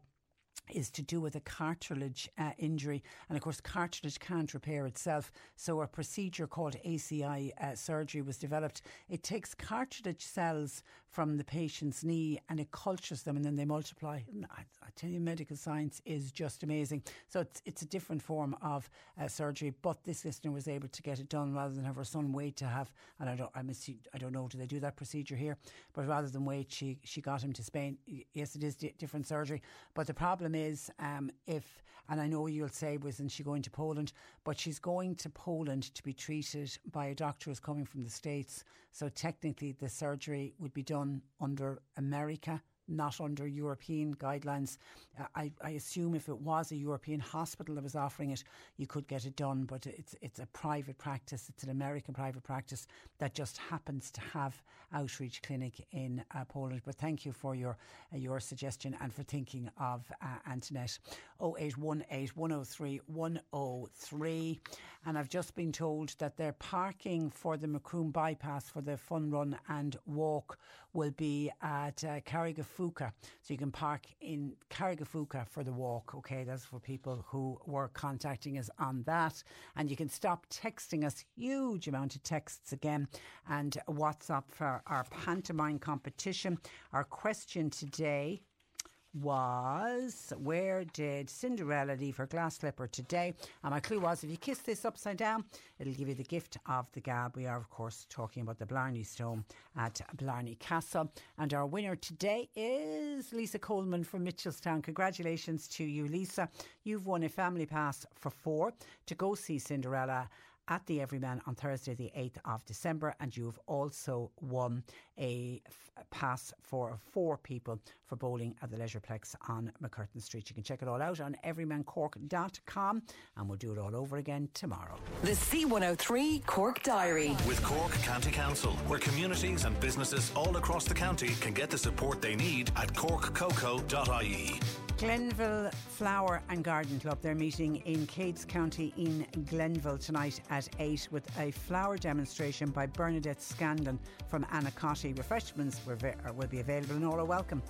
is to do with a cartilage uh, injury. And of course, cartilage can't repair itself. So a procedure called ACI uh, surgery was developed. It takes cartilage cells from the patient's knee and it cultures them and then they multiply. I, I tell you, medical science is just amazing. So it's, it's a different form of uh, surgery, but this listener was able to get it done rather than have her son wait to have, and I don't, I, miss, I don't know, do they do that procedure here? But rather than wait, she, she got him to Spain. Yes, it is different surgery. But the problem is um, if, and I know you'll say, wasn't she going to Poland? But she's going to Poland to be treated by a doctor who's coming from the States. So technically, the surgery would be done under America not under European guidelines. Uh, I, I, assume if it was a European hospital that was offering it, you could get it done, but it's it's a private practice. It's an American private practice that just happens to have outreach clinic in uh, Poland. But thank you for your uh, your suggestion and for thinking of uh, Antoinette. 0818 103 103. And I've just been told that they're parking for the Macroom bypass for the fun run and walk will be at uh, Carrigaphooca. So you can park in Carrigaphooca for the walk. Okay, that's for people who were contacting us on that. And you can stop texting us, huge amount of texts again, and WhatsApp for our pantomime competition. Our question today was where did Cinderella leave her glass slipper today? And my clue was if you kiss this upside down, it'll give you the gift of the gab. We are, of course, talking about the Blarney Stone at Blarney Castle. And our winner today is Lisa Coleman from Mitchelstown. Congratulations to you, Lisa. You've won a family pass for four to go see Cinderella at the Everyman on Thursday, the 8th of December. And you've also won a f- pass for four people for bowling at the Leisureplex on MacCurtain Street. You can check it all out on everymancork.com and we'll do it all over again tomorrow. The C103 Cork Diary. With Cork County Council, where communities and businesses all across the county can get the support they need at corkcoco.ie. Glenville Flower and Garden Club. They're meeting in Cades County in Glenville tonight at 8 with a flower demonstration by Bernadette Scandon from Anacosty. Refreshments uh, will be available and all are welcome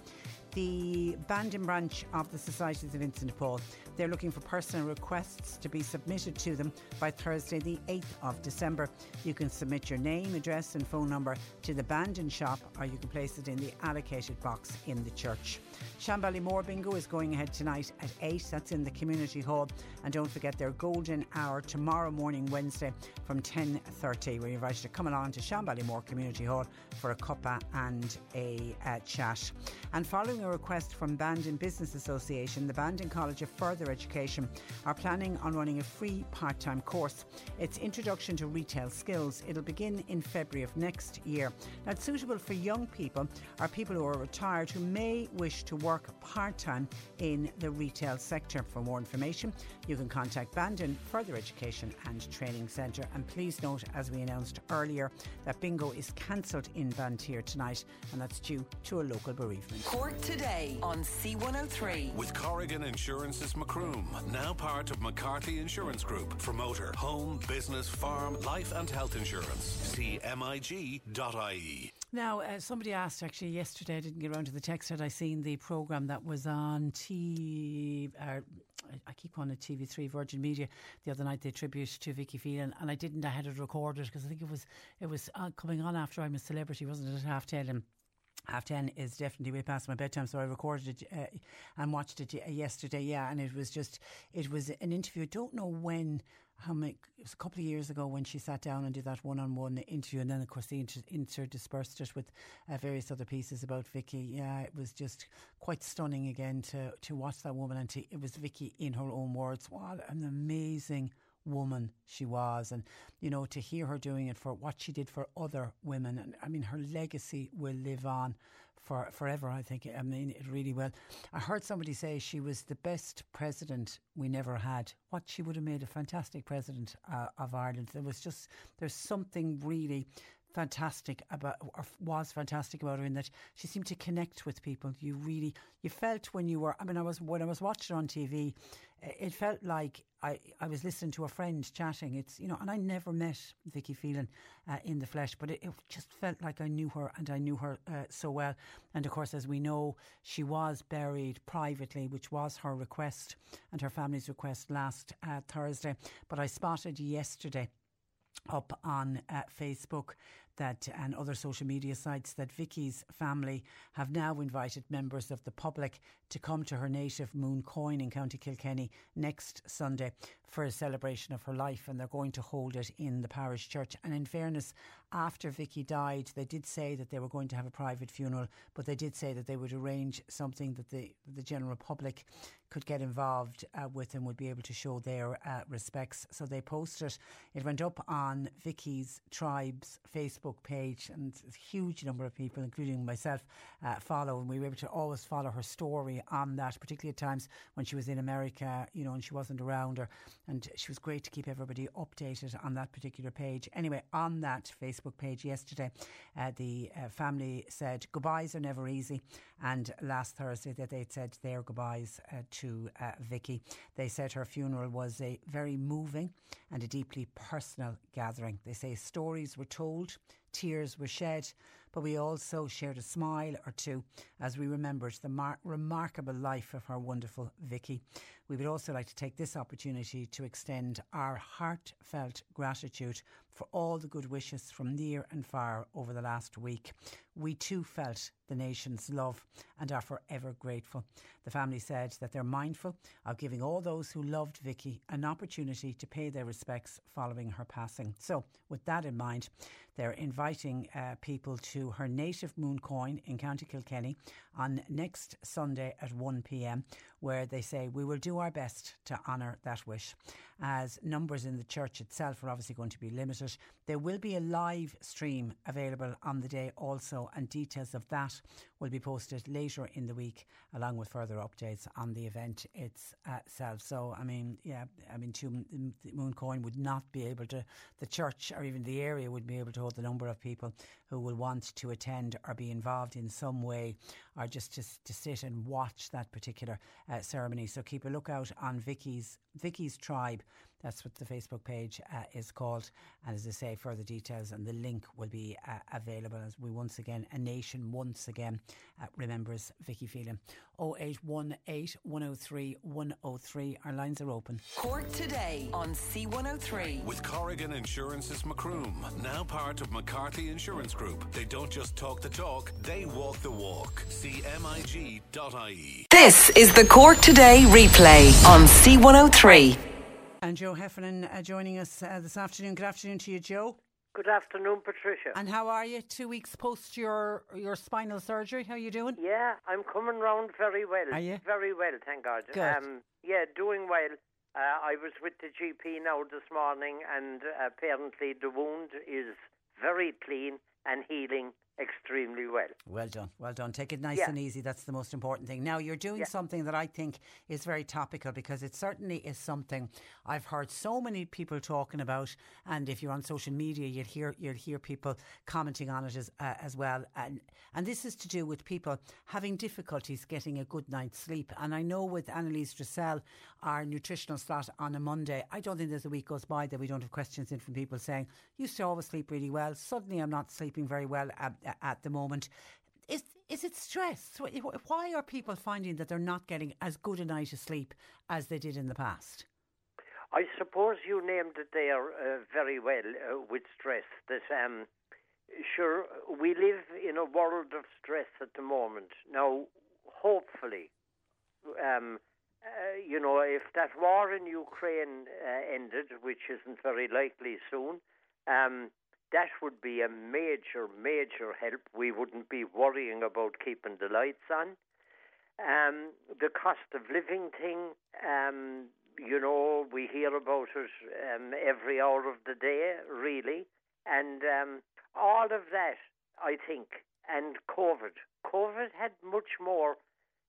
the Bandon branch of the Societies of Vincent de Paul. They're looking for personal requests to be submitted to them by Thursday, the 8th of December. You can submit your name, address, and phone number to the Bandon shop, or you can place it in the allocated box in the church. Shanballymore Bingo is going ahead tonight at 8. That's in the community hall. And don't forget their golden hour tomorrow morning, Wednesday, from 10.30. We're invited to come along to Shanballymore Community Hall for a cuppa and a uh, chat. And following a request from Bandon Business Association, the Bandon College of Further Education are planning on running a free part-time course. It's Introduction to Retail Skills. It'll begin in February of next year. Now, suitable for young people or people who are retired who may wish to work part-time in the retail sector. For more information, you can contact Bandon Further Education and Training Centre. And please note, as we announced earlier, that bingo is cancelled in Banteer tonight, and that's due to a local bereavement. Cork today on C103. With Corrigan Insurance's Macroom, now part of McCarthy Insurance Group. For motor, home, business, farm, life and health insurance. CMIG.ie. Now, uh, somebody asked actually yesterday, I didn't get around to the text, had I seen the programme that was on TV, Uh, I keep on at TV3 Virgin Media the other night. They tribute to Vicky Phelan, and I didn't. I had it recorded because I think it was it was uh, coming on after I'm a celebrity, wasn't it? At half ten. And half ten is definitely way past my bedtime, so I recorded it uh, and watched it yesterday. Yeah, and it was just it was an interview. I don't know when how many, it was a couple of years ago when she sat down and did that one on one interview, and then of course they inter, interdispersed it with uh, various other pieces about Vicky. Yeah, it was just quite stunning again to to watch that woman, and to, it was Vicky in her own words. What an amazing woman she was and you know to hear her doing it for what she did for other women and I mean her legacy will live on for forever. I think. I mean, it really well. I heard somebody say she was the best president we never had. What she would have made a fantastic president uh, of Ireland. There was just there's something really fantastic about or was fantastic about her in that she seemed to connect with people you really you felt when you were I mean I was when I was watching on TV it felt like I, I was listening to a friend chatting. It's you know, and I never met Vicky Phelan uh, in the flesh, but it, it, just felt like I knew her and I knew her uh, so well. And of course, as we know, she was buried privately, which was her request and her family's request last uh, Thursday. But I spotted yesterday up on uh, Facebook that and other social media sites that Vicky's family have now invited members of the public to come to her native Moon Mooncoin in County Kilkenny next Sunday for a celebration of her life, and they're going to hold it in the parish church. And in fairness, after Vicky died, they did say that they were going to have a private funeral, but they did say that they would arrange something that the the general public could get involved uh, with and would be able to show their uh, respects. So they posted it went up on Vicky's tribe's Facebook page, and a huge number of people, including myself, uh, follow, and we were able to always follow her story on that, particularly at times when she was in America, you know, and she wasn't around her and she was great to keep everybody updated on that particular page. Anyway, on that Facebook page yesterday, uh, the uh, family said goodbyes are never easy, and last Thursday that they'd said their goodbyes uh, to uh, Vicky. They said her funeral was a very moving and a deeply personal gathering. They say stories were told, tears were shed but we also shared a smile or two as we remembered the mar- remarkable life of our wonderful Vicky. We would also like to take this opportunity to extend our heartfelt gratitude for all the good wishes from near and far over the last week. We too felt the nation's love and are forever grateful. The family said that they're mindful of giving all those who loved Vicky an opportunity to pay their respects following her passing. So, with that in mind, they're inviting uh, people to her native Mooncoin in County Kilkenny on next Sunday at 1 pm, where they say we will do our best to honour that wish. As numbers in the church itself are obviously going to be limited, there will be a live stream available on the day also, and details of that will be posted later in the week, along with further updates on the event itself. So, I mean, yeah, I mean, Mooncoin would not be able to, the church or even the area would be able to hold the number of people who will want to attend or be involved in some way or just to, to sit and watch that particular uh, ceremony. So keep a lookout on Vicky's Vicky's Tribe that's what the Facebook page uh, is called. And as I say, further details and the link will be uh, available as we once again, a nation once again uh, remembers Vicky Phelan. 0818 103 103. Our lines are open. Cork today on C103. With Corrigan Insurance's Macroom, now part of McCarthy Insurance Group. They don't just talk the talk, they walk the walk. CMIG.ie. This is the Cork Today replay on C103. And Joe Heffernan uh, joining us uh, this afternoon. Good afternoon to you, Joe. Good afternoon, Patricia. And how are you? Two weeks post your your spinal surgery. How are you doing? Yeah, I'm coming round very well. Are you? Very well, thank God. Good. Um, yeah, doing well. Uh, I was with the GP now this morning, and apparently the wound is very clean and healing extremely well. Well done, well done. Take it nice Yeah. and easy. That's the most important thing. Now, you're doing Yeah. something that I think is very topical because it certainly is something I've heard so many people talking about. And if you're on social media, you'll hear you'll hear people commenting on it as uh, as well. And and this is to do with people having difficulties getting a good night's sleep. And I know with Annalise Dressel, our nutritional slot on a Monday, I don't think there's a week goes by that we don't have questions in from people saying, "Used to always sleep really well. Suddenly, I'm not sleeping very well at, at the moment." Is is it stress? Why are people finding that they're not getting as good a night of sleep as they did in the past? I suppose you named it there uh, very well uh, with stress. That um, sure we live in a world of stress at the moment. Now, hopefully, um, uh, you know, if that war in Ukraine uh, ended, which isn't very likely soon, um, that would be a major, major help. We wouldn't be worrying about keeping the lights on. Um, the cost of living thing, um, you know, we hear about it um, every hour of the day, really. And um, all of that, I think, and COVID. COVID had much more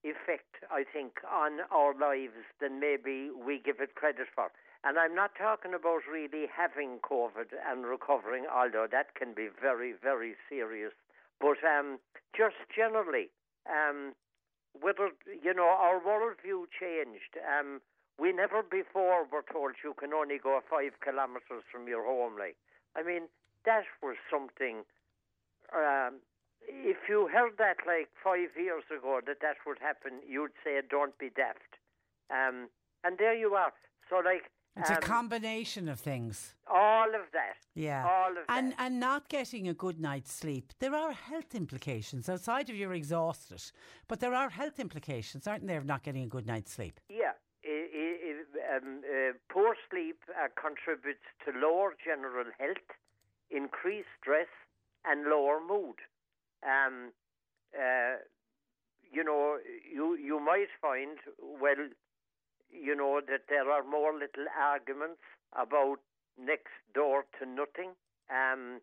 effect, I think, on our lives than maybe we give it credit for. And I'm not talking about really having COVID and recovering, although that can be very, very serious. But um, just generally, um, whether you know our worldview changed. Um, we never before were told you can only go five kilometres from your home. Like, I mean, that was something. Um, if you heard that like five years ago that that would happen, you'd say, "Don't be daft." Um, and there you are. So, like, It's um, a combination of things. all of that. Yeah. All of and and not getting a good night's sleep. There are health implications outside of you're exhausted, but there are health implications, aren't there, of not getting a good night's sleep? Yeah, i i i um, uh, poor sleep uh, contributes to lower general health, increased stress, and lower mood. Um, uh, you know, you you might find well, you know that there are more little arguments about next door to nothing. Um,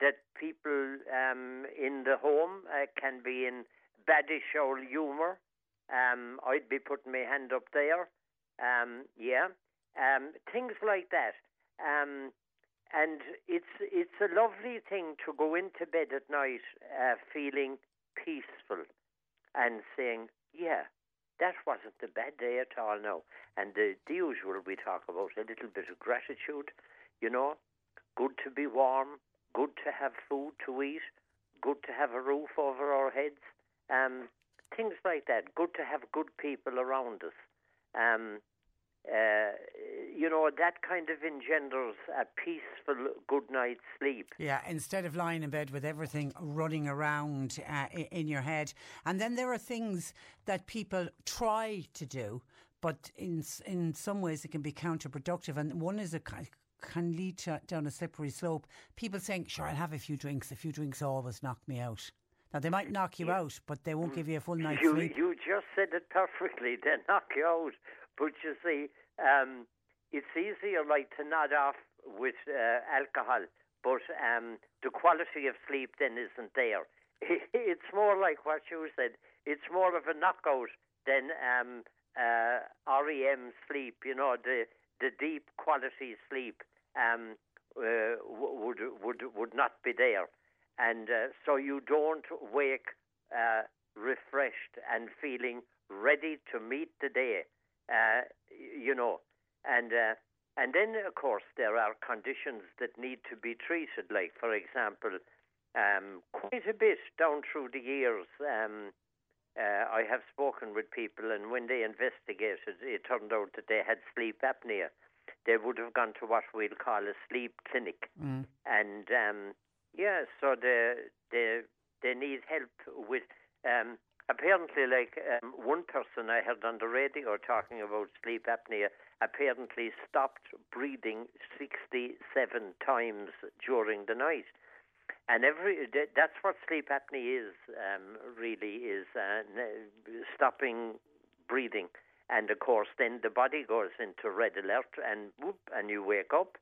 that people um, in the home uh, can be in baddish old humour. Um, I'd be putting my hand up there. Um, yeah, um, things like that. Um, and it's it's a lovely thing to go into bed at night uh, feeling peaceful and saying, yeah, that wasn't a bad day at all. No, and the, the usual we talk about a little bit of gratitude. You know, good to be warm, good to have food to eat, good to have a roof over our heads. Um, things like that. Good to have good people around us. Um, uh, you know, that kind of engenders a peaceful good night's sleep. Yeah, instead of lying in bed with everything running around uh, in your head. And then there are things that people try to do, but in in some ways it can be counterproductive. And one is a can lead to, down a slippery slope. People saying, "Sure, I'll have a few drinks. A few drinks always knock me out." Now they might knock you out, but they won't give you a full night's You, sleep. you just said it perfectly. They knock you out. But you see, um, it's easier like to nod off with uh, alcohol, but um, the quality of sleep then isn't there. (laughs) It's more like what you said. It's more of a knockout than um, uh, REM sleep. You know, the the deep quality sleep um, uh, would would would not be there, and uh, so you don't wake uh, refreshed and feeling ready to meet the day. Uh, you know, and uh, and then of course there are conditions that need to be treated. Like for example, um, quite a bit down through the years. Um, uh, I have spoken with people, and when they investigated, it turned out that they had sleep apnea. They would have gone to what we'll call a sleep clinic, Mm. and um, yeah, so they they they need help with. Um, apparently, like um, one person I heard on the radio talking about sleep apnea, apparently stopped breathing sixty-seven times during the night. And every that's what sleep apnea is um, really is uh, stopping breathing, and of course then the body goes into red alert, and whoop, and you wake up.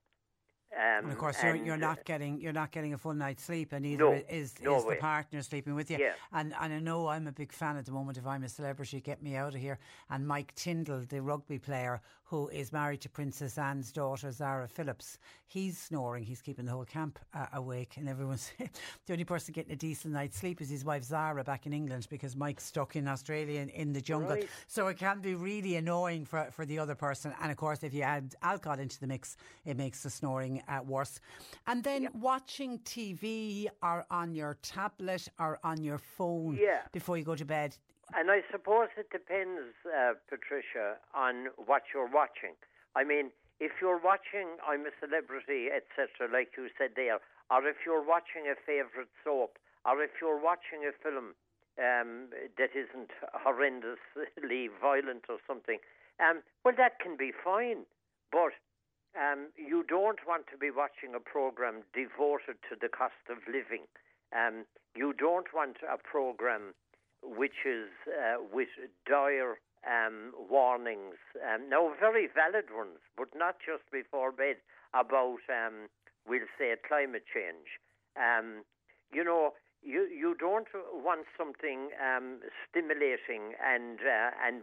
Um, And of course, you're, you're uh, not getting you're not getting a full night's sleep, and either No, is no is the way. partner sleeping with you. Yeah. And and I know I'm a big fan at the moment. If I'm a celebrity, get me out of here. And Mike Tindall, the rugby player who is married to Princess Anne's daughter Zara Phillips, he's snoring. He's keeping the whole camp uh, awake, and everyone's (laughs) the only person getting a decent night's sleep is his wife Zara back in England because Mike's stuck in Australia in, in the jungle. Right. So it can be really annoying for, for the other person. And of course, if you add alcohol into the mix, it makes the snoring uh, worse. And then watching TV or on your tablet or on your phone Yeah. before you go to bed. And I suppose it depends, uh, Patricia, on what you're watching. I mean, if you're watching I'm a Celebrity, etc., like you said there, or if you're watching a favourite soap, or if you're watching a film um, that isn't horrendously (laughs) violent or something, um, well, that can be fine. But um, you don't want to be watching a program devoted to the cost of living. Um, you don't want a program which is uh, with dire um, warnings, um, now very valid ones, but not just before bed about, um, we'll say, climate change. Um, you know, you you don't want something um, stimulating and uh, and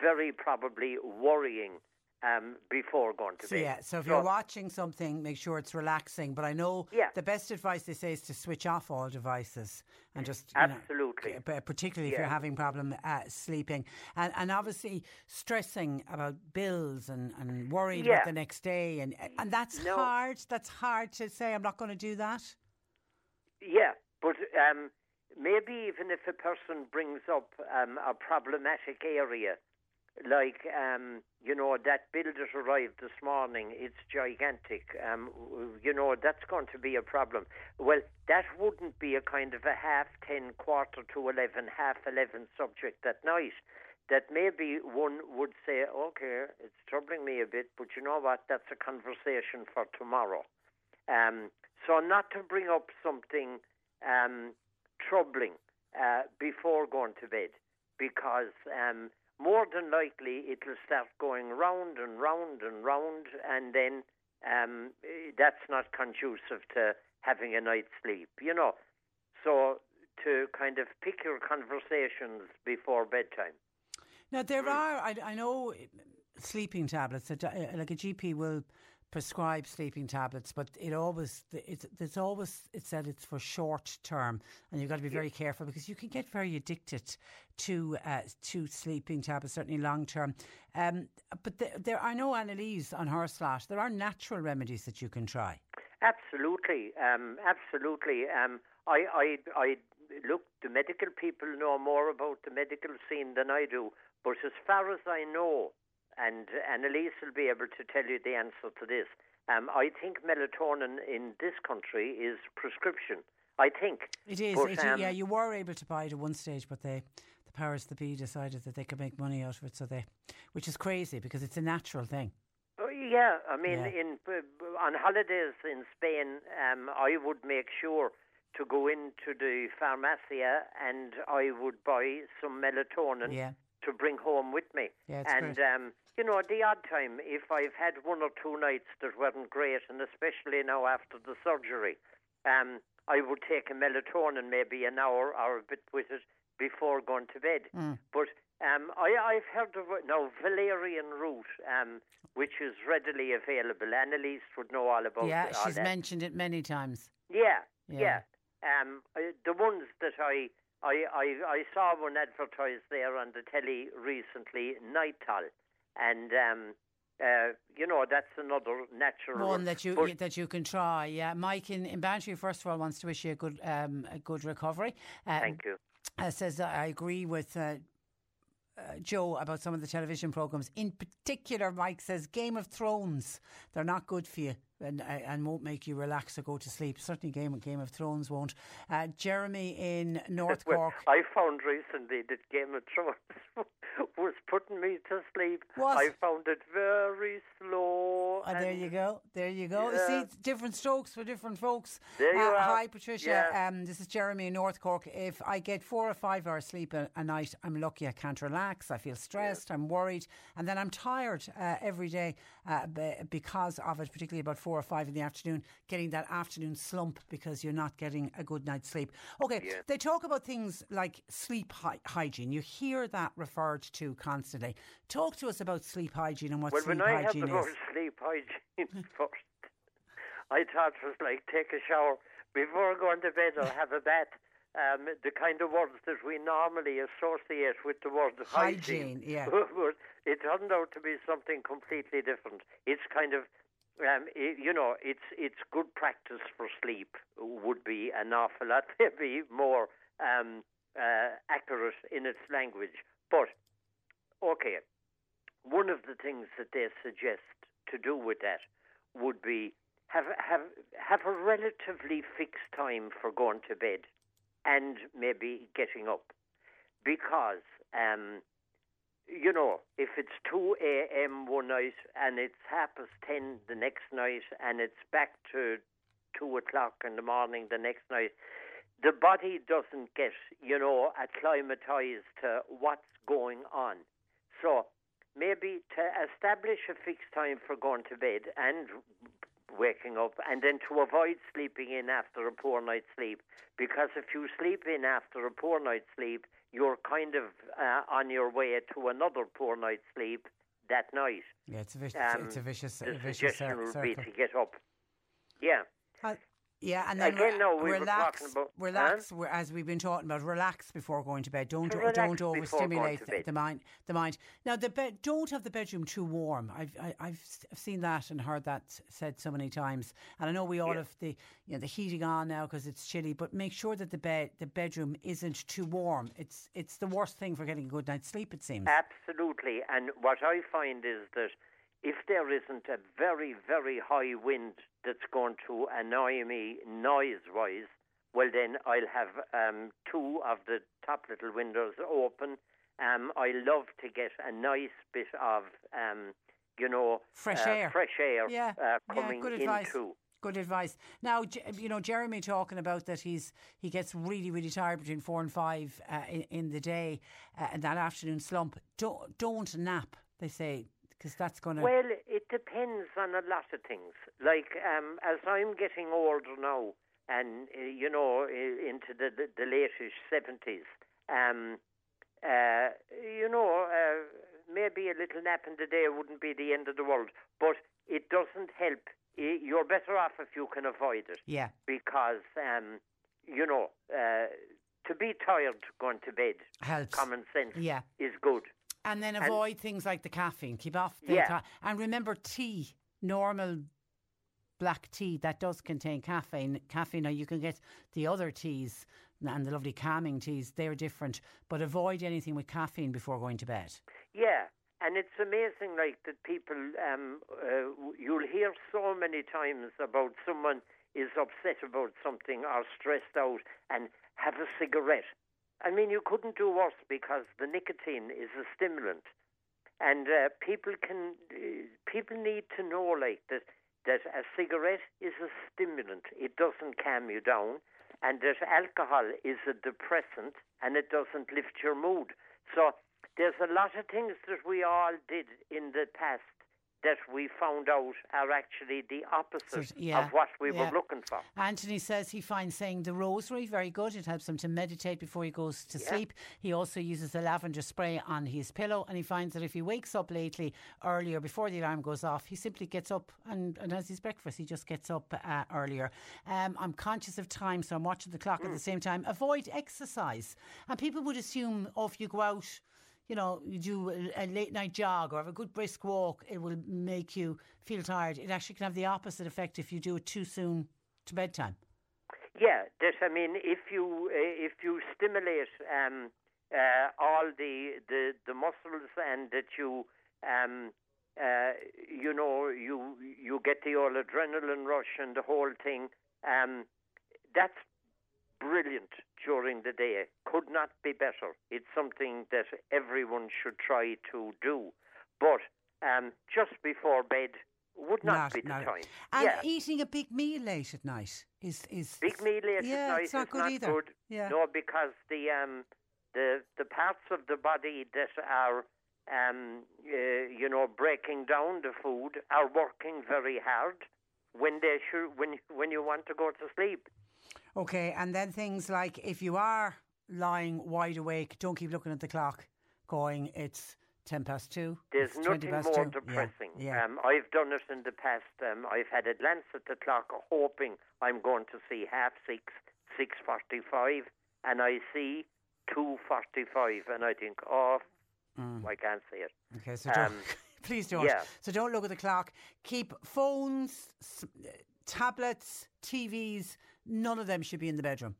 very probably worrying um, before going to So bed. yeah, so if you're watching something, make sure it's relaxing. But I know Yeah. the best advice they say is to switch off all devices and just you know, Absolutely. p- p- particularly if you're having problem uh, sleeping, and and obviously stressing about bills and, and worrying Yeah. about the next day, and and that's No. hard. That's hard to say. I'm not going to do that. Yeah, but um, maybe even if a person brings up um, a problematic area, like um, you know that bill that arrived this morning, it's gigantic. Um, you know that's going to be a problem. Well, that wouldn't be a kind of a half ten, quarter to eleven, half eleven subject at night. That maybe one would say, okay, it's troubling me a bit, but you know what? That's a conversation for tomorrow. Um, so not to bring up something um, troubling uh, before going to bed, because um, more than likely it'll start going round and round and round, and then um, that's not conducive to having a night's sleep, you know. So to kind of pick your conversations before bedtime. Now there are, I, I know, sleeping tablets. That, uh, like a GP will prescribe sleeping tablets, but it always it's it's always it said it's for short term, and you've got to be very careful because you can get very addicted to uh, to sleeping tablets, certainly long term. Um, but the, there, I know Annalise on her slash. There are natural remedies that you can try. Absolutely, um, absolutely. Um, I, I, I look. The medical people know more about the medical scene than I do. But as far as I know, and Annalise will be able to tell you the answer to this. Um, I think melatonin in this country is prescription. I think It is. But, it, um, yeah, you were able to buy it at one stage, but they, the powers that be decided that they could make money out of it. So they, which is crazy because it's a natural thing. Oh, yeah, I mean, Yeah. in uh, on holidays in Spain, um, I would make sure to go into the farmacia and I would buy some melatonin Yeah. To bring home with me. Yeah, and um, you know, the odd time, if I've had one or two nights that weren't great, and especially now after the surgery, um, I would take a melatonin maybe an hour or a bit with it before going to bed. Mm. But um, I, I've heard of it now valerian root, um, which is readily available. Annalise would know all about yeah, all she's mentioned it many times. Yeah, Yeah. yeah. Um, I- the ones that I, I, I, I saw one advertised there on the telly recently, Nytol, and um, uh, you know that's another natural One that you but- that you can try. Yeah, Mike in, in Bantry first of all wants to wish you a good um, a good recovery. Uh, Thank you. Uh, says uh, I agree with. Uh, uh, Joe about some of the television programs. In particular, Mike says Game of Thrones. They're not good for you and uh, and won't make you relax or go to sleep. Certainly, Game of Game of Thrones won't. Uh, Jeremy in North (laughs) Well, Cork. I found recently that Game of Thrones (laughs) was putting me to sleep. What? I found it very slow. Oh, there you go. There you go. Yeah. See, different strokes for different folks. There you Uh, are. Hi, Patricia. Yeah. Um, this is Jeremy in North Cork. If I get four or five hours sleep a, a night, I'm lucky. I can't relax. I feel stressed. I'm worried, and then I'm tired uh, every day uh, because of it. Particularly about four or five in the afternoon, getting that afternoon slump because you're not getting a good night's sleep. Okay, Yeah. they talk about things like sleep hy- hygiene. You hear that referred to constantly. Talk to us about sleep hygiene and what well, sleep when I hygiene the word is. sleep hygiene (laughs) first, I thought it was like take a shower before going to bed or have a bath. Um, the kind of words that we normally associate with the word Hygiene, yeah. (laughs) but it turned out to be something completely different. It's kind of, um, i you know, it's it's good practice for sleep would be an awful lot (laughs) maybe more um, uh, accurate in its language. But okay, one of the things that they suggest to do with that would be have have have a relatively fixed time for going to bed and maybe getting up because um, you know if it's 2 a.m. one night and it's half past 10 the next night and it's back to 2 o'clock in the morning the next night the body doesn't get you know acclimatized to what's going on so maybe to establish a fixed time for going to bed and waking up, and then to avoid sleeping in after a poor night's sleep. Because if you sleep in after a poor night's sleep, you're kind of uh, on your way to another poor night's sleep that night. Yeah, it's a vicious. Um, it's a vicious. the a vicious suggestion cir- would circle. be to get up. Yeah. Yeah, and then Again, no, we were relax, about- relax. we're- As we've been talking about, relax before going to bed. Don't don't relax before overstimulate the, the mind. The mind. Now, the bed. Don't have the bedroom too warm. I've I, I've s- I've seen that and heard that said so many times. And I know we all Yeah. have the you know the heating on now because it's chilly. But make sure that the bed the bedroom isn't too warm. It's it's the worst thing for getting a good night's sleep. It seems. Absolutely. And what I find is that if there isn't a very, very high wind that's going to annoy me noise wise, well, then I'll have um, two of the top little windows open. Um, I love to get a nice bit of, um, you know, Fresh uh, air. fresh air Yeah, uh, yeah, coming good advice. into. Good advice. Now, you know, Jeremy talking about that he's he gets really, really tired between four and five uh, in, in the day, uh, and that afternoon slump. Don't don't nap. They say because that's going to. Well, it depends on a lot of things. Like um, as I'm getting older now, and uh, you know, into the the, the lateish seventies, um, uh, you know, uh, maybe a little nap in the day wouldn't be the end of the world, but it doesn't help. You're better off if you can avoid it. Yeah. Because um, you know, uh, to be tired going to bed, Helps. common sense Yeah. is good. And then And- avoid things like the caffeine. Keep off the Yeah. ca- and remember tea, normal black tea that does contain caffeine. Caffeine. Now you can get the other teas and the lovely calming teas. They're different, but avoid anything with caffeine before going to bed. Yeah, and it's amazing, like that people. Um, uh, you'll hear so many times about someone is upset about something or stressed out and have a cigarette. I mean, you couldn't do worse because the nicotine is a stimulant, and uh, people can. Uh, people need to know, like that, that a cigarette is a stimulant. It doesn't calm you down, and that alcohol is a depressant, and it doesn't lift your mood. So there's a lot of things that we all did in the past that we found out are actually the opposite So, yeah, of what we yeah. were looking for. Anthony says he finds saying the rosary very good. It helps him to meditate before he goes to Yeah. sleep. He also uses a lavender spray on his pillow, and he finds that if he wakes up lately, earlier, before the alarm goes off, he simply gets up and, and has his breakfast. He just gets up uh, earlier. Um, I'm conscious of time, so I'm watching the clock at Mm. the same time. Avoid exercise. And people would assume, oh, if you go out, you know, you do a, late night jog or have a good brisk walk, it will make you feel tired. It actually can have the opposite effect if you do it too soon to bedtime. Yeah, that I mean, if you uh, if you stimulate um, uh, all the, the the muscles and that you um, uh, you know you you get the all adrenaline rush and the whole thing, um, that's brilliant during the day. Could not be better. It's something that everyone should try to do, but um, just before bed would not, be the not- time. And yeah. eating a big meal late at night is is Big meal late yeah, at night it's not is good not either. good. Yeah. No, because the um the the parts of the body that are um uh, you know breaking down the food are working very hard when they should when when you want to go to sleep. Okay, and then things like if you are lying wide awake, don't keep looking at the clock, going it's ten past two. There's nothing more two." Yeah, depressing. Yeah. Um, I've done it in the past. Um, I've had a glance at the clock, hoping I'm going to see half six, six forty-five, and I see two forty-five, and I think, oh, I can't see it. Mm. Okay, so don't, Um, (laughs) please don't. yeah. So don't look at the clock. Keep phones, tablets, TVs. None of them should be in the bedroom.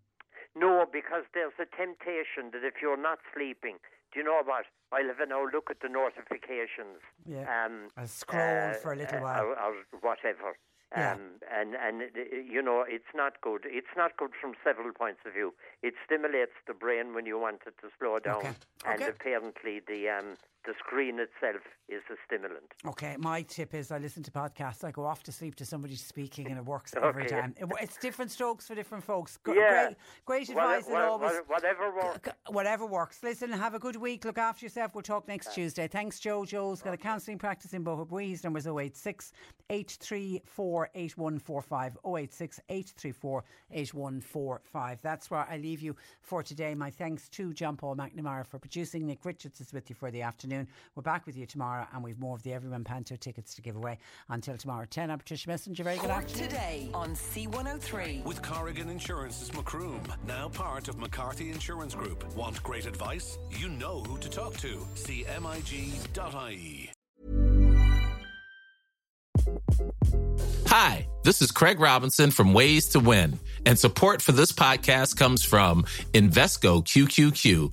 No, because there's a temptation that if you're not sleeping, do you know what? I'll have a now look at the notifications. Yeah. Um, I'll scroll for a little uh, while. Or, or whatever. Yeah. Um, and and uh, you know it's not good. It's not good from several points of view. It stimulates the brain when you want it to slow down, Okay. and Okay. apparently the um, the screen itself is a stimulant. Okay, my tip is I listen to podcasts. I go off to sleep to somebody speaking, and it works (laughs) every time. It, it's different strokes for different folks. Gr- Yeah. Great, great advice what- and always. what- whatever works. Whatever works. Listen, have a good week. Look after yourself. We'll talk next Tuesday. Thanks, Joe. Joe's got a counselling practice in Bohab. His number's 086 834 8145. 086 834 8145. That's where I leave you for today. My thanks to John Paul McNamara for producing. Nick Richards is with you for the afternoon. Afternoon. We're back with you tomorrow, and we've more of the Everyman Panto tickets to give away until tomorrow. 10. I'm Patricia Messenger. Very good Cork afternoon. today on C103. With Corrigan Insurance's Macroom, now part of McCarthy Insurance Group. Want great advice? You know who to talk to. CMIG.ie. Hi, this is Craig Robinson from Ways to Win, and support for this podcast comes from Invesco QQQ,